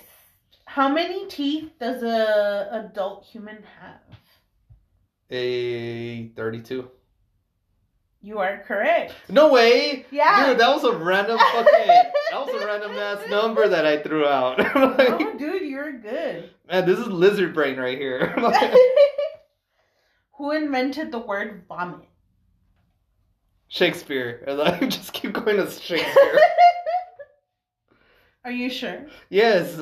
How many teeth does a adult human have? A thirty-two. You are correct. No way. Yeah. Dude, that was a random *laughs* fucking. that was a random ass number that I threw out. *laughs* Like, oh, dude, you're good. man, this is lizard brain right here. *laughs* Who invented the word vomit? Shakespeare. And I just keep going to Shakespeare. Are you sure? yes.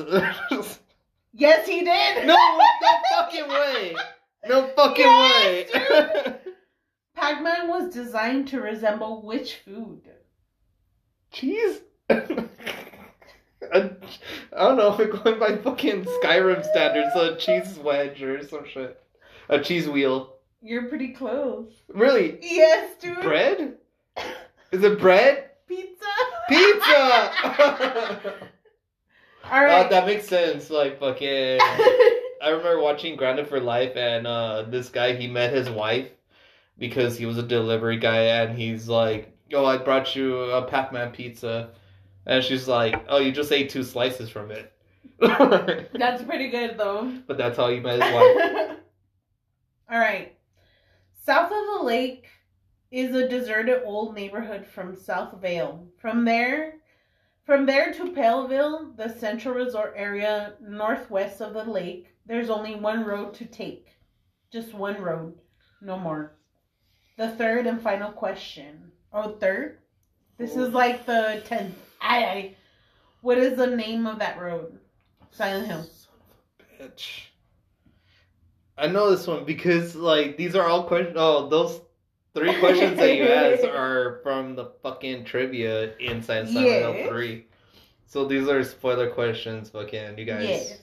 Yes, he did. no, no fucking way. No fucking Yes, way. Pac-Man was designed to resemble which food? Cheese? I, *laughs* I don't know, *laughs* if it's going by fucking Skyrim standards, a cheese wedge or some shit. A cheese wheel. You're pretty close. Really? Yes, dude. Bread? Is it bread? Pizza. Pizza! *laughs* All right. Uh, that makes sense. Like, fucking. I remember watching Grounded for Life, and uh, this guy, he met his wife because he was a delivery guy, and he's like, "Oh, I brought you a Pac-Man pizza," and she's like, "Oh, you just ate two slices from it." *laughs* That's pretty good though. But that's how you met his wife. All right. South of the lake is a deserted old neighborhood from South Vale. From there, from there to Paleville, the central resort area northwest of the lake, there's only one road to take. Just one road, no more. The third and final question. Oh, third? This is like the tenth. I, I. What is the name of that road? Silent Hill. Son of a bitch. I know this one because like these are all questions. Oh, those three questions that you asked *laughs* are from the fucking trivia inside Silent Hill Three. So these are spoiler questions. Fucking you guys. Yes.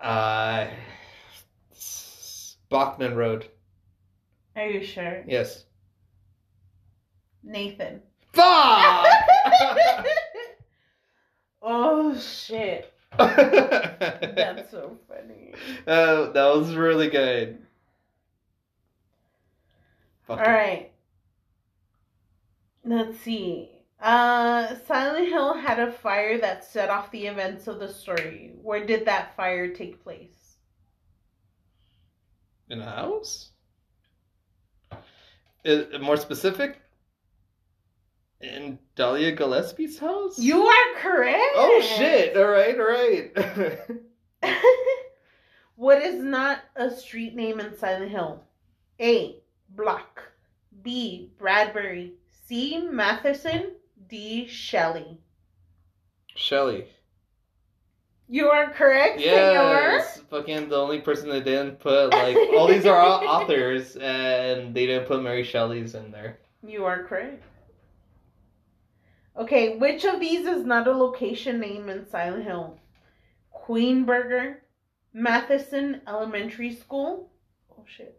Uh, Bachman Road. Are you sure? Yes. Nathan. Fuck. *laughs* oh shit. *laughs* That's so funny. Uh, that was really good. All Fucking- right. Let's see. Uh, Silent Hill had a fire that set off the events of the story. Where did that fire take place? In a house? Is, more specific? In Dahlia Gillespie's house? You are correct. Oh shit! Alright, alright. *laughs* what is not a street name in Silent Hill? A. Bloch. B. Bradbury. C. Matheson. D. Shelley. Shelly. You are correct, Yeah, senor. fucking the only person that didn't put like all these are all *laughs* authors, and they didn't put Mary Shelley's in there. You are correct. Okay, which of these is not a location name in Silent Hill? Queenburger, Matheson Elementary School, oh shit,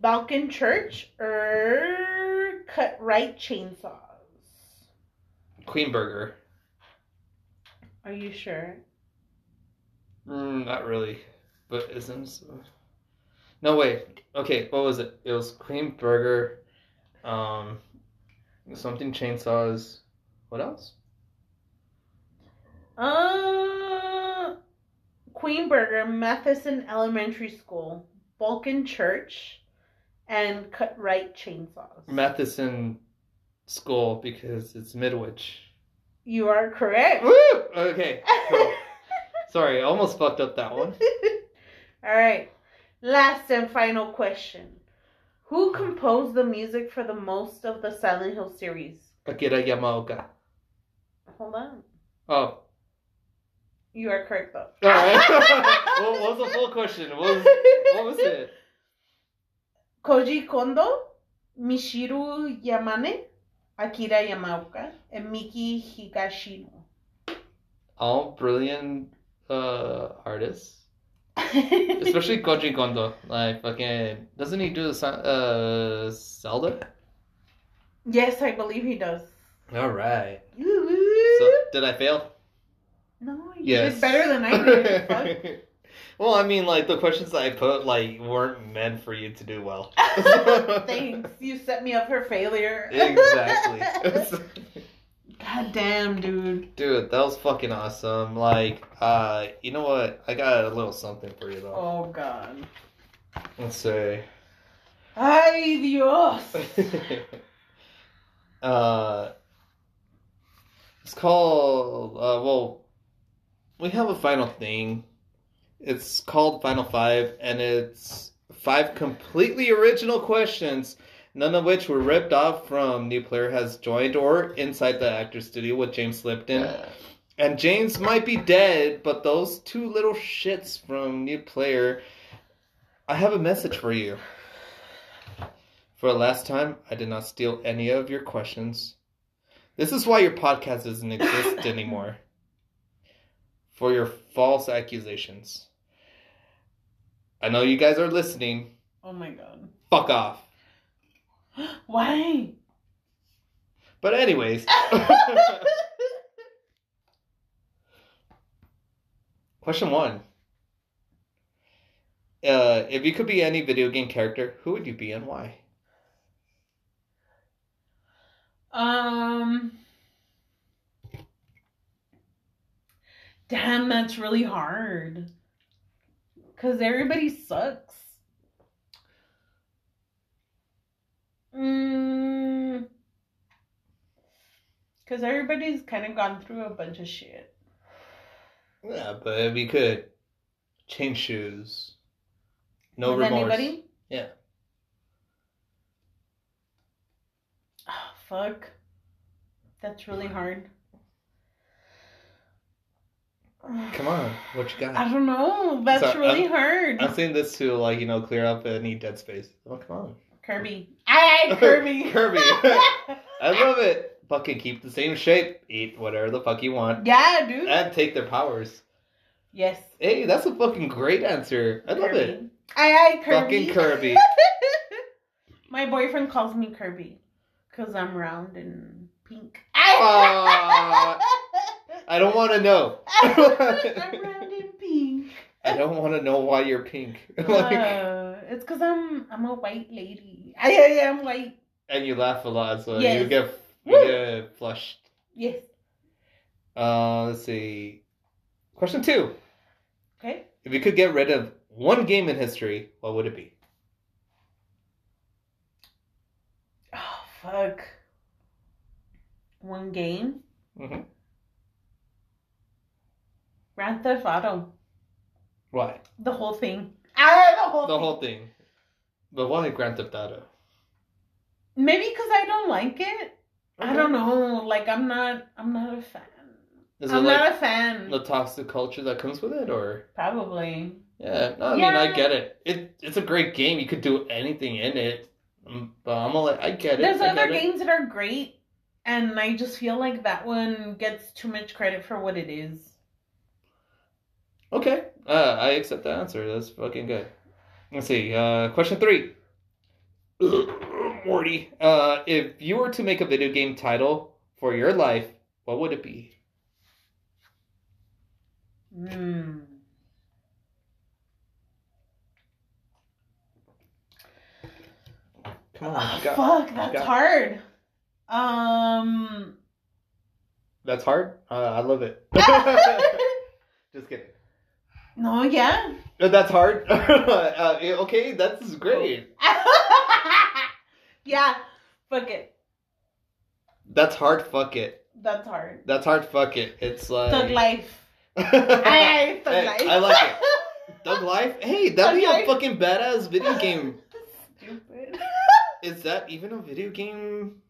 Balkan Church, or Cut Rite Chainsaws? Queen Burger. Are you sure? Mm, not really, but isn't. No wait. Okay, what was it? It was Queen Burger, um, something chainsaws. What else? Uh, Queenburger, Matheson Elementary School, Balkan Church, and Cut Rite Chainsaws. Matheson School because it's Midwich. you are correct. Woo! Okay. Cool. *laughs* Sorry, I almost fucked up that one. *laughs* All right. Last and final question. Who composed the music for the most of the Silent Hill series? Akira Yamaoka. Hold on. Oh. You are correct though. All right. *laughs* *laughs* what, what was the full question? What was, what was it? Koji Kondo, Michiru Yamane, Akira Yamaoka, and Miki Higashino. All brilliant uh, artists. *laughs* Especially Koji Kondo. Like, fucking. Doesn't he do the sa- uh, Zelda? yes, I believe he does. All right. So, So, did I fail? no, you Yes. did better than I did. *laughs* Fuck. well, I mean, like, the questions that I put, like, weren't meant for you to do well. *laughs* Thanks. You set me up for failure. exactly. God damn, dude. Dude, that was fucking awesome. Like, uh, you know what? I got a little something for you though. Oh, God. Let's see. Ay, Dios. *laughs* uh, it's called. Uh, well, we have a final thing. It's called Final Five, and it's five completely original questions, none of which were ripped off from New Player Has Joined or Inside the Actor Studio with James Lipton. And James might be dead, but those two little shits from New Player, I have a message for you. For the last time, I did not steal any of your questions. This is why your podcast doesn't exist *laughs* anymore. For your false accusations. I know you guys are listening. Oh, my God. Fuck off. *gasps* Why? But anyways, *laughs* question one. Uh, if you could be any video game character, who would you be and why? Um. Damn, that's really hard. Cause everybody sucks. Mm. Cause everybody's kind of gone through a bunch of shit. Yeah, but if you could change shoes, no With remorse. anybody? Yeah. Oh, fuck. That's really hard. Come on, what you got? I don't know. That's really hard. I'm saying this to like you know clear up any dead space. Oh come on, Kirby. Aye, *laughs* Kirby. Kirby. *laughs* I love it. Fucking keep the same shape. Eat whatever the fuck you want, yeah, dude. and take their powers. yes. Hey, that's a fucking great answer. I love it. I aye, Kirby. Fucking Kirby. *laughs* My boyfriend calls me Kirby because I'm round and pink. Aw, I don't want to know. I'm round and pink. I don't want to know why you're pink. like, Uh, it's because I'm I'm a white lady. I, am white. and you laugh a lot, so Yes. you get you get flushed. Yes. Uh, let's see. Question two: Okay. If you could get rid of one game in history, what would it be? Oh fuck. One game. Mm-hmm. Grand Theft Auto. Why? The whole thing. Ah, the whole. The thing. whole thing. But why Grand Theft Auto? Maybe because I don't like it. I don't know. Like I'm not. I'm not a fan. Is I'm like not a fan. the toxic culture that comes with it, or Probably. yeah? No, I mean I get it. It it's a great game. You could do anything in it. Um, But I'm like, I get it. There's I other get it. games that are great, and I just feel like that one gets too much credit for what it is. Okay, uh, I accept the answer. That's fucking good. Let's see. Uh, question three. *coughs* Morty, uh, if you were to make a video game title for your life, what would it be? Hmm. Come on, Oh, got- fuck, you that's got- hard. Um. That's hard. Uh, I love it. *laughs* *laughs* Just kidding. No, yeah. Uh, That's hard. *laughs* uh, okay, that's great. *laughs* yeah. Fuck it. That's hard. Fuck it. That's hard. That's hard. Fuck it. It's like Thug life. *laughs* I, Hey, thug Hey, life. I like it. Thug life. Hey, that'd be Thug a fucking badass video game. Stupid. Is that even a video game?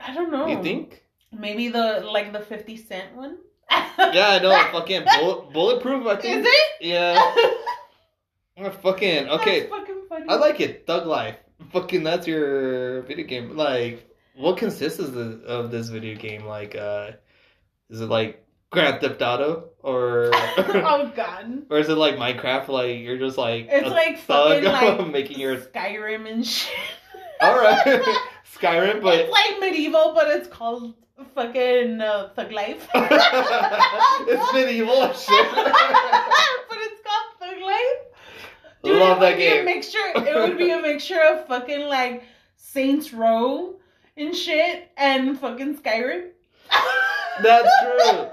I don't know. You think? Maybe the like the fifty cent one. Yeah, I know. Fucking *laughs* bullet, bulletproof. I think. Is it? Yeah. *laughs* Fucking okay. That's fucking funny. I like it. Thug life. Fucking that's your video game. Like, what consists of, the, of this video game? Like, uh, is it like Grand Theft Auto or *laughs* oh god. or is it like Minecraft? Like you're just like It's like thug fucking like making your Skyrim and shit. all right Skyrim, but it's like medieval, but it's called fucking uh, Thug Life. *laughs* it's medieval shit. *laughs* but it's called Thug Life. Dude, Love it that would be a game. mixture. It would be a *laughs* mixture of fucking like Saints Row and shit, and fucking Skyrim. That's true.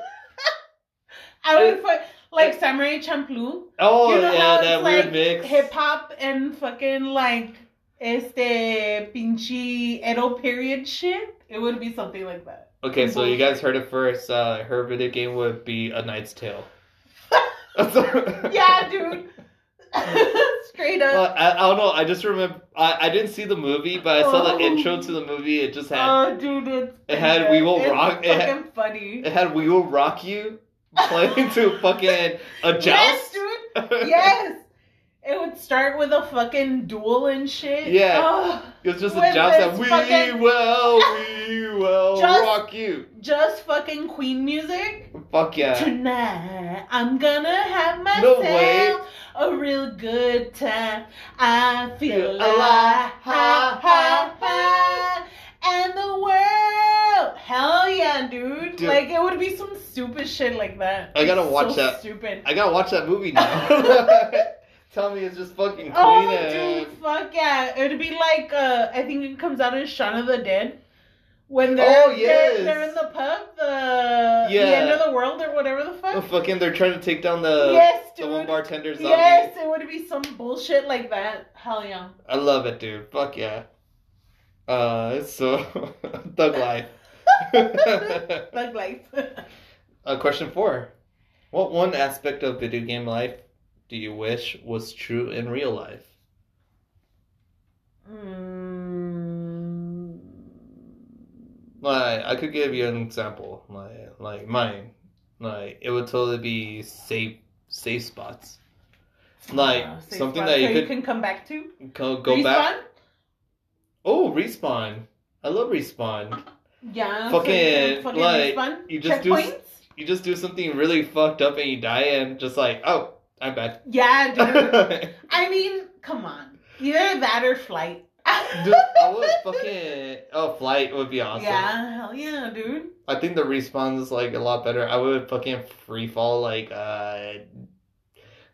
I would It- put like Samurai Champloo, Oh You know yeah, that weird like mix. hip hop, and fucking like este pinche Edo period shit. It would be something like that. Okay, so you guys heard it first. Uh, her video game would be A Knight's Tale. *laughs* Yeah, dude. *laughs* Straight up. Well, I, I don't know. I just remember. I, I didn't see the movie, but I saw Oh. the intro to the movie. It just had Oh, dude, it's It had. We Will Rock- it Fucking had- funny. it had We Will Rock You playing to fucking a *laughs* Yes, joust. dude. Yes. It would start with a fucking duel and shit. Yeah. Oh, it was just a joust. And we fucking- will, *laughs* we will Just- rock you. just fucking Queen music. Fuck yeah. Tonight, I'm gonna have No myself way. a real good time. I feel Feel alive. alive. Ha, ha, ha. And the world. Hell yeah, dude. Dude. Like, it would be some stupid shit like that. I gotta It's watch so that. stupid. I gotta watch that movie *laughs* now. *laughs* Tell me it's just fucking Queen Oh, dude, fuck yeah. It'd be like, uh, I think it comes out in Shaun of the Dead. When they're, Oh, yes. they're, they're in the pub, the, Yeah. the end of the world or whatever the fuck. Oh, fucking they're trying to take down the yes, the one dude. bartender zombie. Yes, it would be some bullshit like that. Hell yeah. I love it, dude. Fuck yeah. Uh, so *laughs* thug life. *laughs* Thug life. uh, question four: What one aspect of video game life do you wish was true in real life? mm. Like, I could give you an example. Like, like mine. Like, it would totally be safe, safe spots. Like Uh, safe something spot that you so could you can come back to. go, go back. Oh, respawn! I love respawn. Yeah. so Fucking, can fucking like, respawn. you just do- You just do something really fucked up and you die, and just like, oh, I'm back. Yeah, dude. *laughs* Dude, I mean, come on. Either that or flight. I would *laughs* fucking. Oh, flight would be awesome. Yeah, hell yeah, dude. I think the respawn is like a lot better. I would fucking free fall like uh,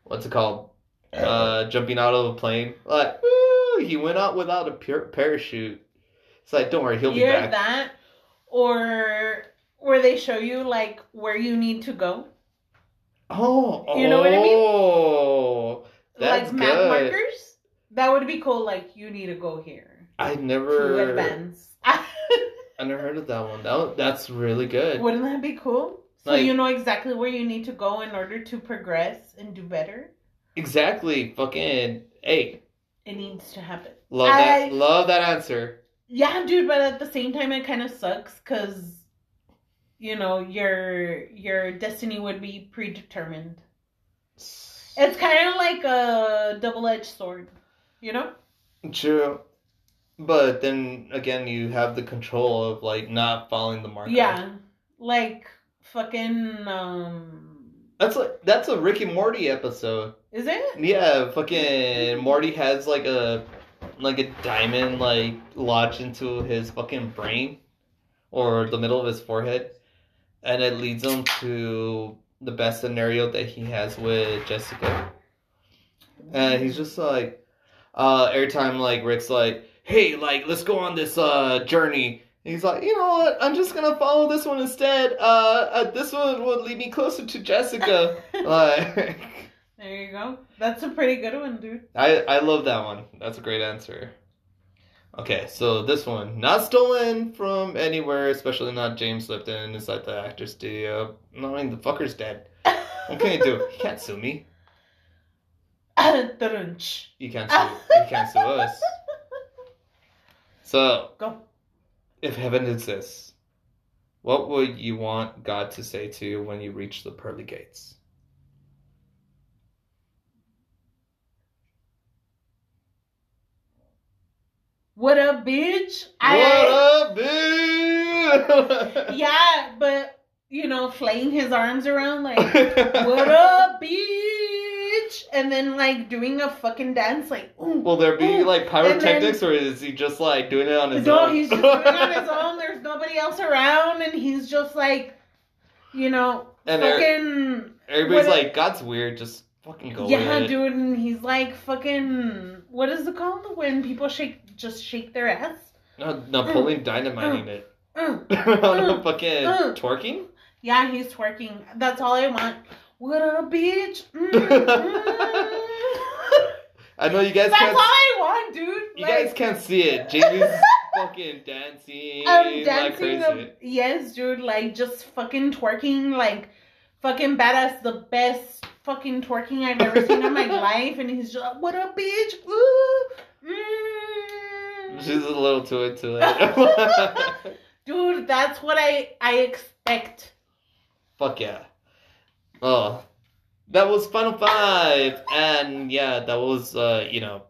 what's it called? Uh, jumping out of a plane. Like, woo, he went out without a pure parachute. It's like, don't worry, he'll be Either back. that or where they show you like where you need to go. Oh, You know what I mean? Oh, that's like map good. markers. That would be cool, like you need to go here. I To never, advance. *laughs* I never heard of that one. That that's really good. Wouldn't that be cool? So Like- you know exactly where you need to go in order to progress and do better. Exactly, fucking. Hey, It needs to happen. love I- that. Love that answer. Yeah, dude, but at the same time, it kind of sucks because you know your your destiny would be predetermined. It's kind of like a double edged sword, you know. True. But then again, you have the control of like not following the market. Yeah, like fucking. um That's like that's a Rick and Morty episode. Is it? Yeah, fucking Morty has like a like a diamond like lodged into his fucking brain or the middle of his forehead, and it leads him to the best scenario that he has with Jessica. And he's just like, uh, every time like Rick's like, hey, like let's go on this uh journey. He's like, you know what? I'm just gonna follow this one instead. Uh, uh this one will lead me closer to Jessica. *laughs* like. There you go. That's a pretty good one, dude. I I love that one. That's a great answer. Okay, so this one not stolen from anywhere, especially not James Lipton inside the actor studio. No, I mean the fucker's dead. What can you do? You can't sue me. *laughs* You can't sue. You can't sue us. So, Go. if heaven exists, what would you want God to say to you when you reach the pearly gates? What up, bitch? What up, bitch? *laughs* Yeah, but you know, flaying his arms around like, *laughs* "What up, bitch?" And then like doing a fucking dance, like, "Ooh." Will there be Ooh. like pyrotechnics, or is he just like doing it on his no, own? No, he's just doing it on his own. *laughs* There's nobody else around, and he's just like, you know, And er- fucking. everybody's like, God's weird. Just fucking go yeah, it. dude, and he's like fucking. What is it called when people shake, just shake their ass? No, Napoleon dynamiting it. Mm. *laughs* On fucking Mm. twerking. Yeah, he's twerking. That's all I want. What up, bitch? Mm, mm. *laughs* I know you guys That's all can't. I want, dude. You Like, guys can't see it. Jamie's *laughs* fucking dancing I'm like dancing. crazy. the- yes, dude. Like just fucking twerking, like fucking badass. The best fucking twerking I've ever seen in my life. And he's just, what a bitch? Ooh. Mm. She's a little too into it. *laughs* Dude, that's what I I expect. Fuck yeah. Oh, that was Final Five, and yeah, that was uh, you know,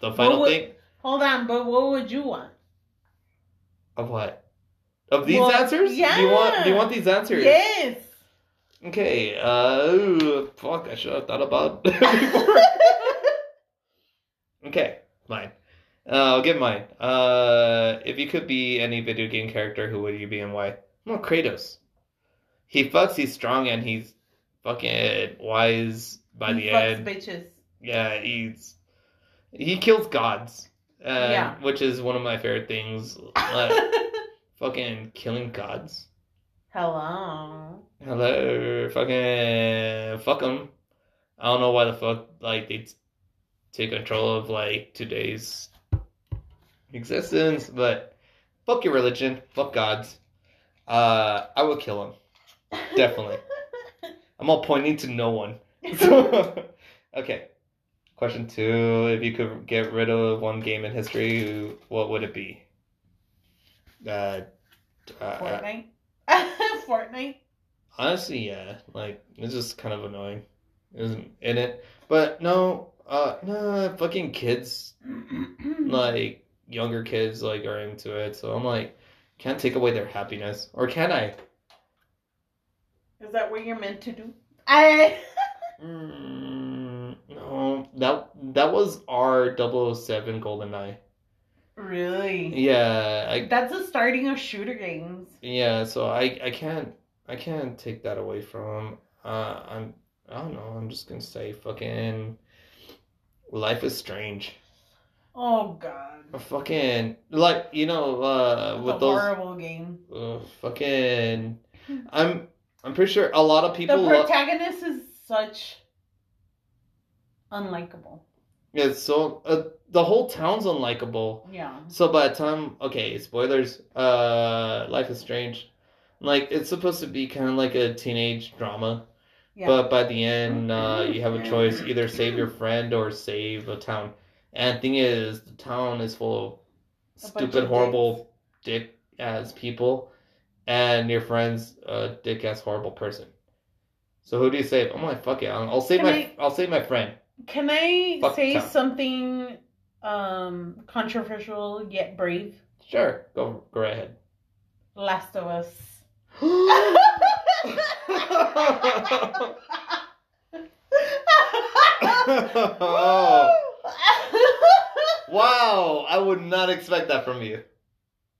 the final would- thing Hold on, but what would you want? of what? Of these Well, answers? Do you want? Do you want these answers? Yes. Okay. Uh, fuck. I should have thought about *laughs* it before. *laughs* okay, mine. Uh, I'll get mine. Uh, if you could be any video game character, who would you be and why? Well, Kratos. He fucks. He's strong, and he's fucking wise by He the end. bitches. Yeah, he's he kills gods. Uh, Yeah. which is one of my favorite things. Like, *laughs* fucking killing gods. Hello. Hello, fucking fuck them. I don't know why the fuck like they take control of like today's existence, but fuck your religion, fuck gods. Uh, I would kill him definitely. *laughs* I'm all pointing to no one. So, *laughs* okay. Question two: If you could get rid of one game in history, what would it be? Uh, uh, Fortnite. *laughs* Fortnite. Honestly, yeah. Like it's just kind of annoying, isn't in it? But no, uh, no, fucking kids, *clears throat* like younger kids, like are into it. So I'm like, can't take away their happiness, or can I? Is that what you're meant to do? I. *laughs* Mm, no, that that was our 007 GoldenEye. really? Yeah, I That's the starting of shooter games. yeah. So I I can't I can't take that away from. 'em. Uh, I'm I don't know. I'm just gonna say fucking. Life is strange. Oh god. A fucking like you know uh with a those horrible game. uh, fucking I'm I'm pretty sure a lot of The people lo- protagonist is such unlikable. yeah so uh, the whole town's unlikable Yeah. so by the time okay spoilers uh Life is Strange like it's supposed to be kind of like a teenage drama Yeah. but by the end uh *laughs* you have a choice either save your friend or save a town and the thing is the town is full of A stupid of horrible dick ass people and your friend's a dick ass horrible person. So who do you save? I'm like, fuck it. I'll, I'll save Can my I- I'll save my friend. Can I Fuck say something um controversial yet brave? Sure, go go right ahead. Last of Us. *gasps* *laughs* *laughs* *laughs* oh, *laughs* wow! I would not expect that from you.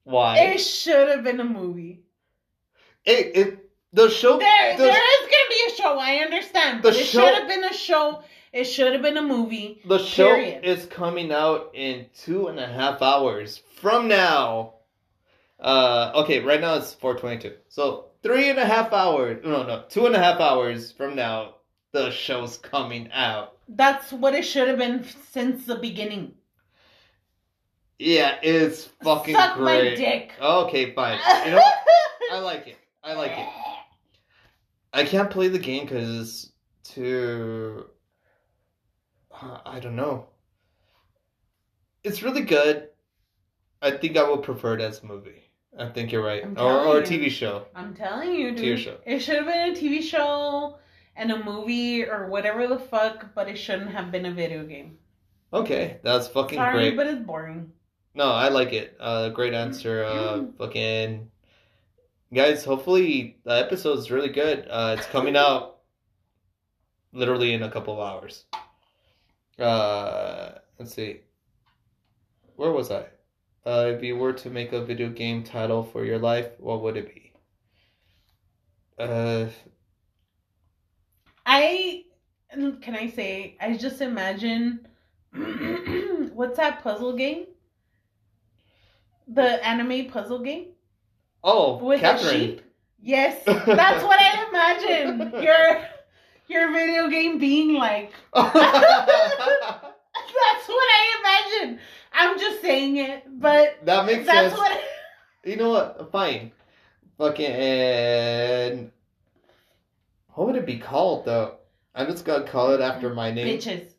Why? It should have been a movie. It it the show There, the, there is gonna be a show. I understand, The it show- should have been a show. It should have been a movie. the show period. is coming out in two and a half hours from now. Uh, okay, right now it's four twenty two. So three and a half hours. No, no, two and a half hours from now, the show's coming out. That's what it should have been since the beginning. Yeah, it's fucking Suck great. my dick. Okay, fine. You know? I like it. I like it. I can't play the game because it's too. uh, I don't know. It's really good. I think I would prefer it as a movie. I think you're right, or or a TV show. I'm telling you, TV show. It should have been a TV show and a movie or whatever the fuck, but it shouldn't have been a video game. Okay, that's fucking Sorry, great. but it's boring. No, I like it. Uh, great answer. Uh, Mm. fucking guys. Hopefully the episode's really good. Uh, it's coming *laughs* out literally in a couple of hours. Uh, let's see. Where was I? Uh, if you were to make a video game title for your life, what would it be? Uh, I can I say I just imagine *clears throat* what's that puzzle game? The anime puzzle game oh, with a Catherine. sheep. Yes, *laughs* that's what I imagine. Your your video game being like. *laughs* That's what I imagine. I'm just saying it, but that makes that's sense. what. You know what? Fine. Fucking and what would it be called though? I'm just gonna call it after my name. Bitches.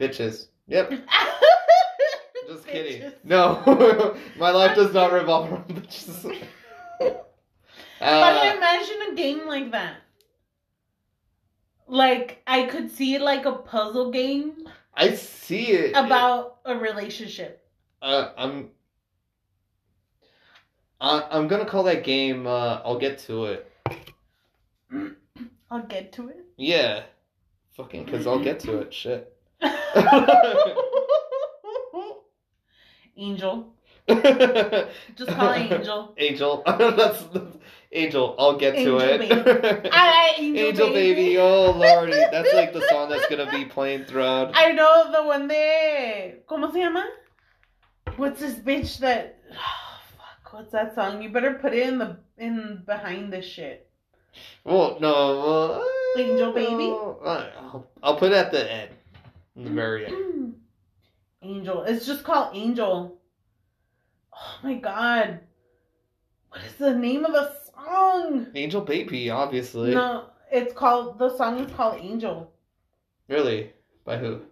Bitches. Yep. *laughs* Just kidding. No, *laughs* my life does not revolve around bitches. *laughs* But Uh, imagine a game like that. Like I could see it like a puzzle game I see it. about a relationship. Uh, I'm. I, I'm gonna call that game. Uh, I'll get to it. *clears throat* I'll get to it. Yeah. Fucking, cause I'll get to it. Shit. Angel. *laughs* Just call it Angel. Angel. *laughs* that's, that's Angel. I'll get Angel to baby. *laughs* it. Alright, Angel, Angel baby. Oh lordy, that's like the song that's gonna be playing throughout. I know the one de. ¿Cómo se llama? What's this bitch that. Oh, *sighs* fuck. What's that song? You better put it in the in behind this shit. Well, no. Uh, Angel baby? uh, I'll, I'll put it at the end, in the very end. *clears throat* Angel. It's just called Angel. Oh my god. What is the name of the song? Angel baby, obviously. No, it's called the song is called Angel. Really? By who?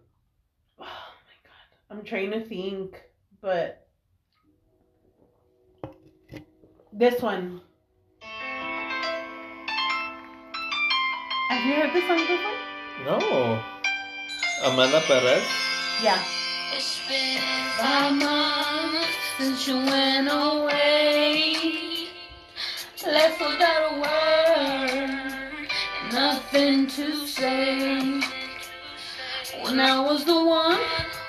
Oh my god. I'm trying to think, but this one. Have you heard this song before? No. Amanda Perez. Yeah. It's been five months since you went away. Left without a word, nothing to say. When I was the one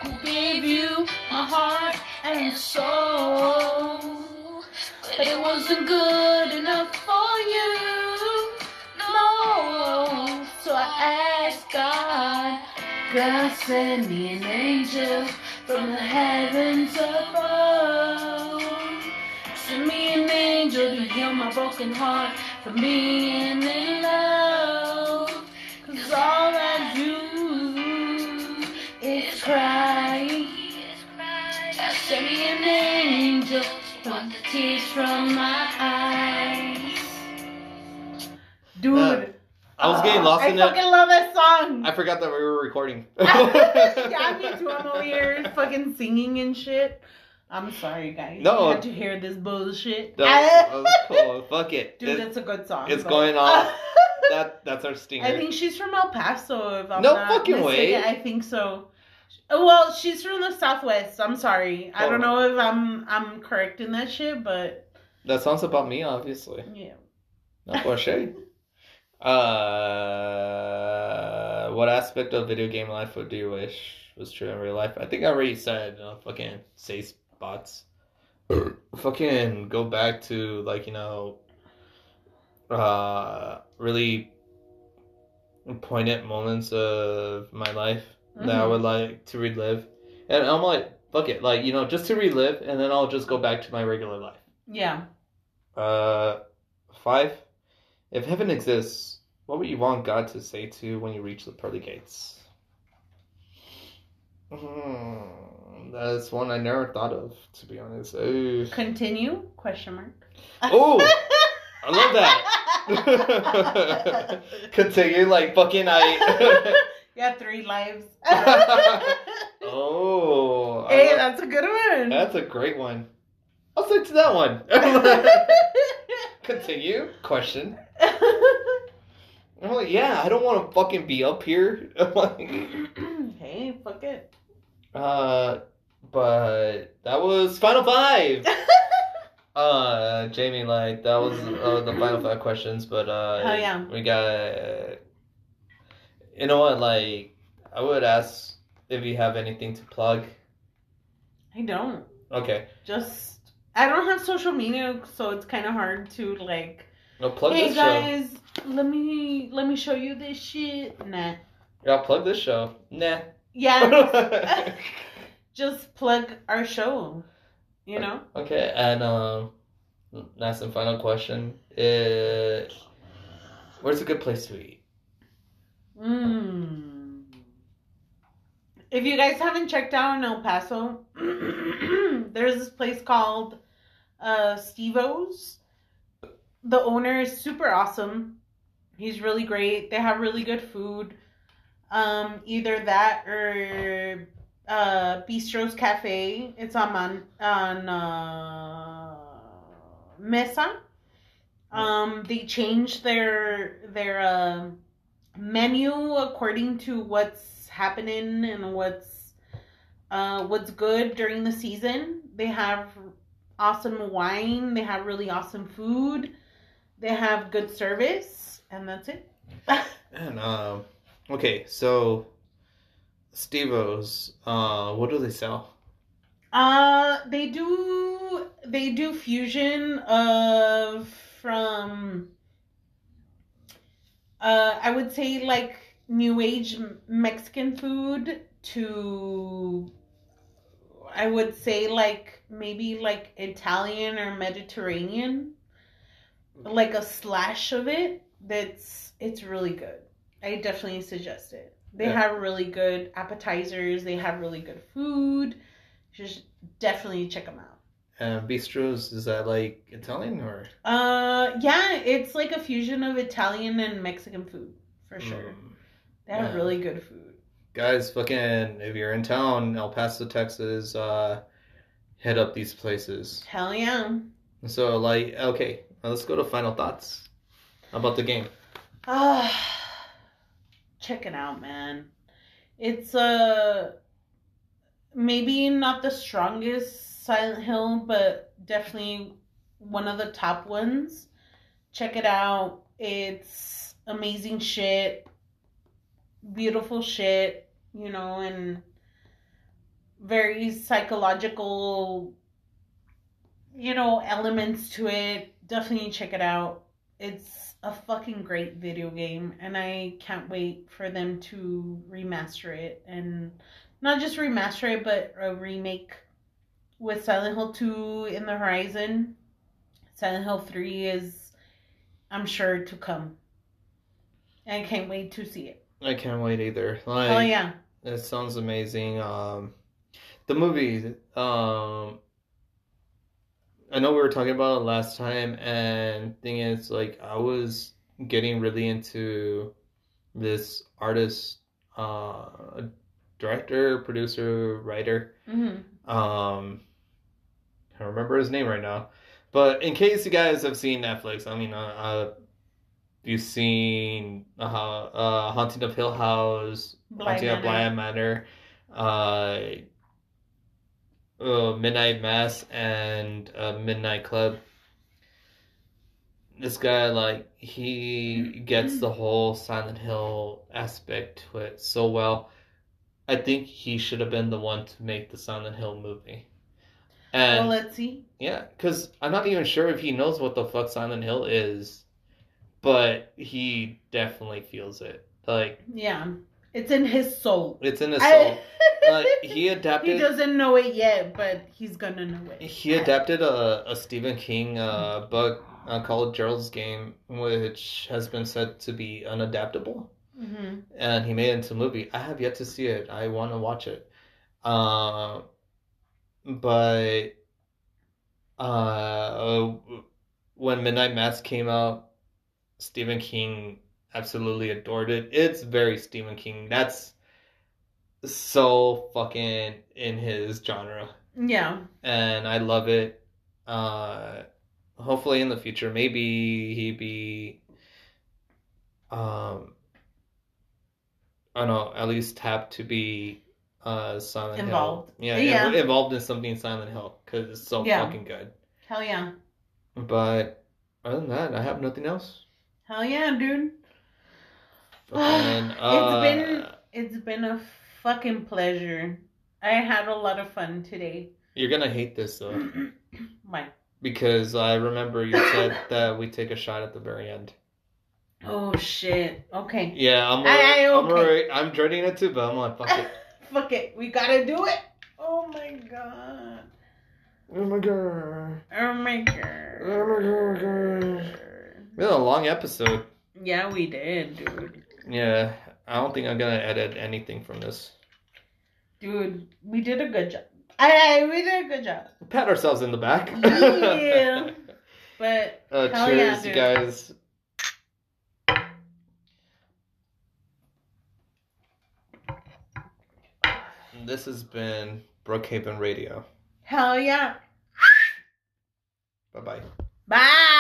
who gave you my heart and soul, but it wasn't good enough for you. God send me an angel from the heavens above. Send me an angel to heal my broken heart from being in love. Cause all I do is cry. God send me an angel to wipe the tears from my eyes. Dude. I was getting lost I in it. I fucking love that song. I forgot that we were recording. *laughs* yeah, me too. I'm over *laughs* here fucking singing and shit. I'm sorry, guys. No. You had to hear this bullshit. That *laughs* cool. Fuck it. Dude, It- that's a good song. it's but- going on. that that's our stinger. I think she's from El Paso. If I'm No not fucking way. mistaken. I think so. Well, she's from the Southwest. I'm sorry. I don't know if I'm I'm correct in that shit, but that sounds about me, obviously. yeah. Not for shade. Uh, what aspect of video game life would do you wish was true in real life? I think I already said uh, fucking say spots. *clears throat* fucking go back to like you know, uh, really poignant moments of my life that I Mhm. would like to relive, and I'm like, fuck it, like you know, just to relive, and then I'll just go back to my regular life. Yeah. Uh, five. If heaven exists, what would you want God to say to you when you reach the pearly gates? Hmm, that's one I never thought of, to be honest. Ooh. Continue? Question mark. Oh, I love *laughs* that. *laughs* Continue, like fucking I. *laughs* you have three lives. oh, hey, that's a good one. that's a great one. I'll stick to that one. Continue. Question. *laughs* I'm like, yeah, I don't want to fucking be up here. *laughs* Like, *clears throat* hey, fuck it. uh, but that was Final Five. *laughs* Uh, Jamie, like that was uh, the Final Five questions, but uh, Hell yeah. we got. you know what? Like, I would ask if you have anything to plug. I don't. Okay, Just I don't have social media, so it's kind of hard to like. no plug hey this guys, let me let me show you this shit. Nah. show. Yeah, plug this show. Nah. Yeah. *laughs* just plug our show. You know. Okay, and um, last and final question is, where's a good place to eat? Mm. If you guys haven't checked out in El Paso, *clears throat* there's this place called uh, Stevo's. The owner is super awesome. He's really great. They have really good food. Um, either that or uh, Bistro's Cafe. It's on Man- on uh, Mesa. Um, they change their their um menu according to what's happening and what's uh what's good during the season. They have awesome wine, they have really awesome food, they have good service, and that's it. *laughs* And um, okay, so Stevo's, uh, what do they sell? Uh they do they do fusion of from uh I would say like new age Mexican food to I would say like maybe like Italian or Mediterranean like a slash of it that's it's really good. I definitely suggest it. They Yeah. have really good appetizers, they have really good food. Just definitely check them out. And bistros, is that like Italian or? Uh, yeah, it's like a fusion of Italian and Mexican food for sure. Mm. They have yeah. really good food. Guys, fucking, if you're in town, El Paso, Texas, uh, hit up these places. Hell yeah. So, like, okay, let's go to final thoughts about the game. Ah, *sighs* check it out, man. It's uh maybe not the strongest Silent Hill, but definitely one of the top ones. Check it out. It's amazing shit. Beautiful shit, you know, and very psychological you know, elements to it. Definitely check it out. It's a fucking great video game, and I can't wait for them to remaster it and not just remaster it, but a remake with Silent Hill 2 in the horizon. Silent Hill 3 is, I'm sure, to come. I can't wait to see it. I can't wait either. Like, oh, yeah. It sounds amazing. Um, the movie, um, I know we were talking about it last time, and thing is, like, I was getting really into this artist, uh, director, producer, writer. hmm Um, can't remember his name right now. But in case you guys have seen Netflix, I mean, uh, uh you've seen uh, uh, Haunting of Hill House, Bly Haunting of Bly Manor, uh, uh, Midnight Mass, and uh, Midnight Club. This guy, like, he gets the whole Silent Hill aspect to it so well. I think he should have been the one to make the Silent Hill movie. And well, let's see. yeah, because I'm not even sure if he knows what the fuck Silent Hill is, but he definitely feels it. Like Yeah, it's in his soul. it's in his I- soul. *laughs* Uh, he adapted. he doesn't know it yet, but he's gonna know it. He adapted a, a Stephen King uh, book uh, called Gerald's Game, which has been said to be unadaptable, hmm and he made it into a movie. I have yet to see it. I want to watch it. Uh, but uh, when Midnight Mass came out, Stephen King absolutely adored it. It's very Stephen King. That's so fucking in his genre Yeah, and I love it. Uh, hopefully in the future, maybe he be, um, I don't know, at least tapped to be uh Silent Involved. Hill. Yeah, Yeah. in- involved in something Silent Hill because it's so Yeah. fucking good. hell yeah, But other than that, I have nothing else. Hell yeah, dude. Fucking, *sighs* It's uh, been it's been a fucking pleasure. I had a lot of fun today. You're gonna hate this though *clears throat* Why? because I remember you said *coughs* that we take a shot at the very end. Oh shit. Okay. Yeah, I'm. I- I- alright- I'm okay. alright. I'm dreading it too, but I'm like, fuck it. *laughs* Fuck it. We gotta do it. Oh my god. Oh my god. Oh my god. Oh my god. We had a long episode. Yeah, we did, dude. Yeah, I don't think I'm gonna edit anything from this. Dude, we did a good job. I, I we did a good job. Pat ourselves in the back. *laughs* Yeah. But uh, cheers, yeah, you guys. This has been Brookhaven Radio. hell yeah. Bye bye. Bye.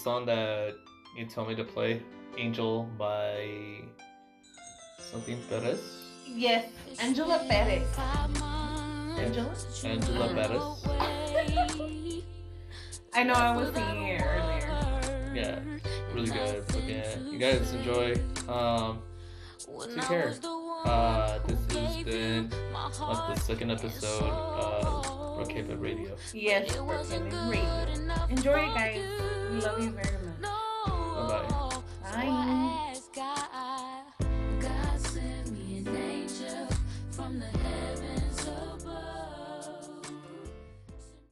Song that you told me to play, "Angel" by something Perez. Yes, Angela Perez. Angela? Angela Perez. *laughs* I know I was singing it earlier. Yeah, really good. But yeah, you guys enjoy. Um, Take care. Uh, this has been uh, the second episode of Rocket Radio. Yes, Brookhaven Radio. Enjoy it, guys. We love you very much. Bye-bye. Bye.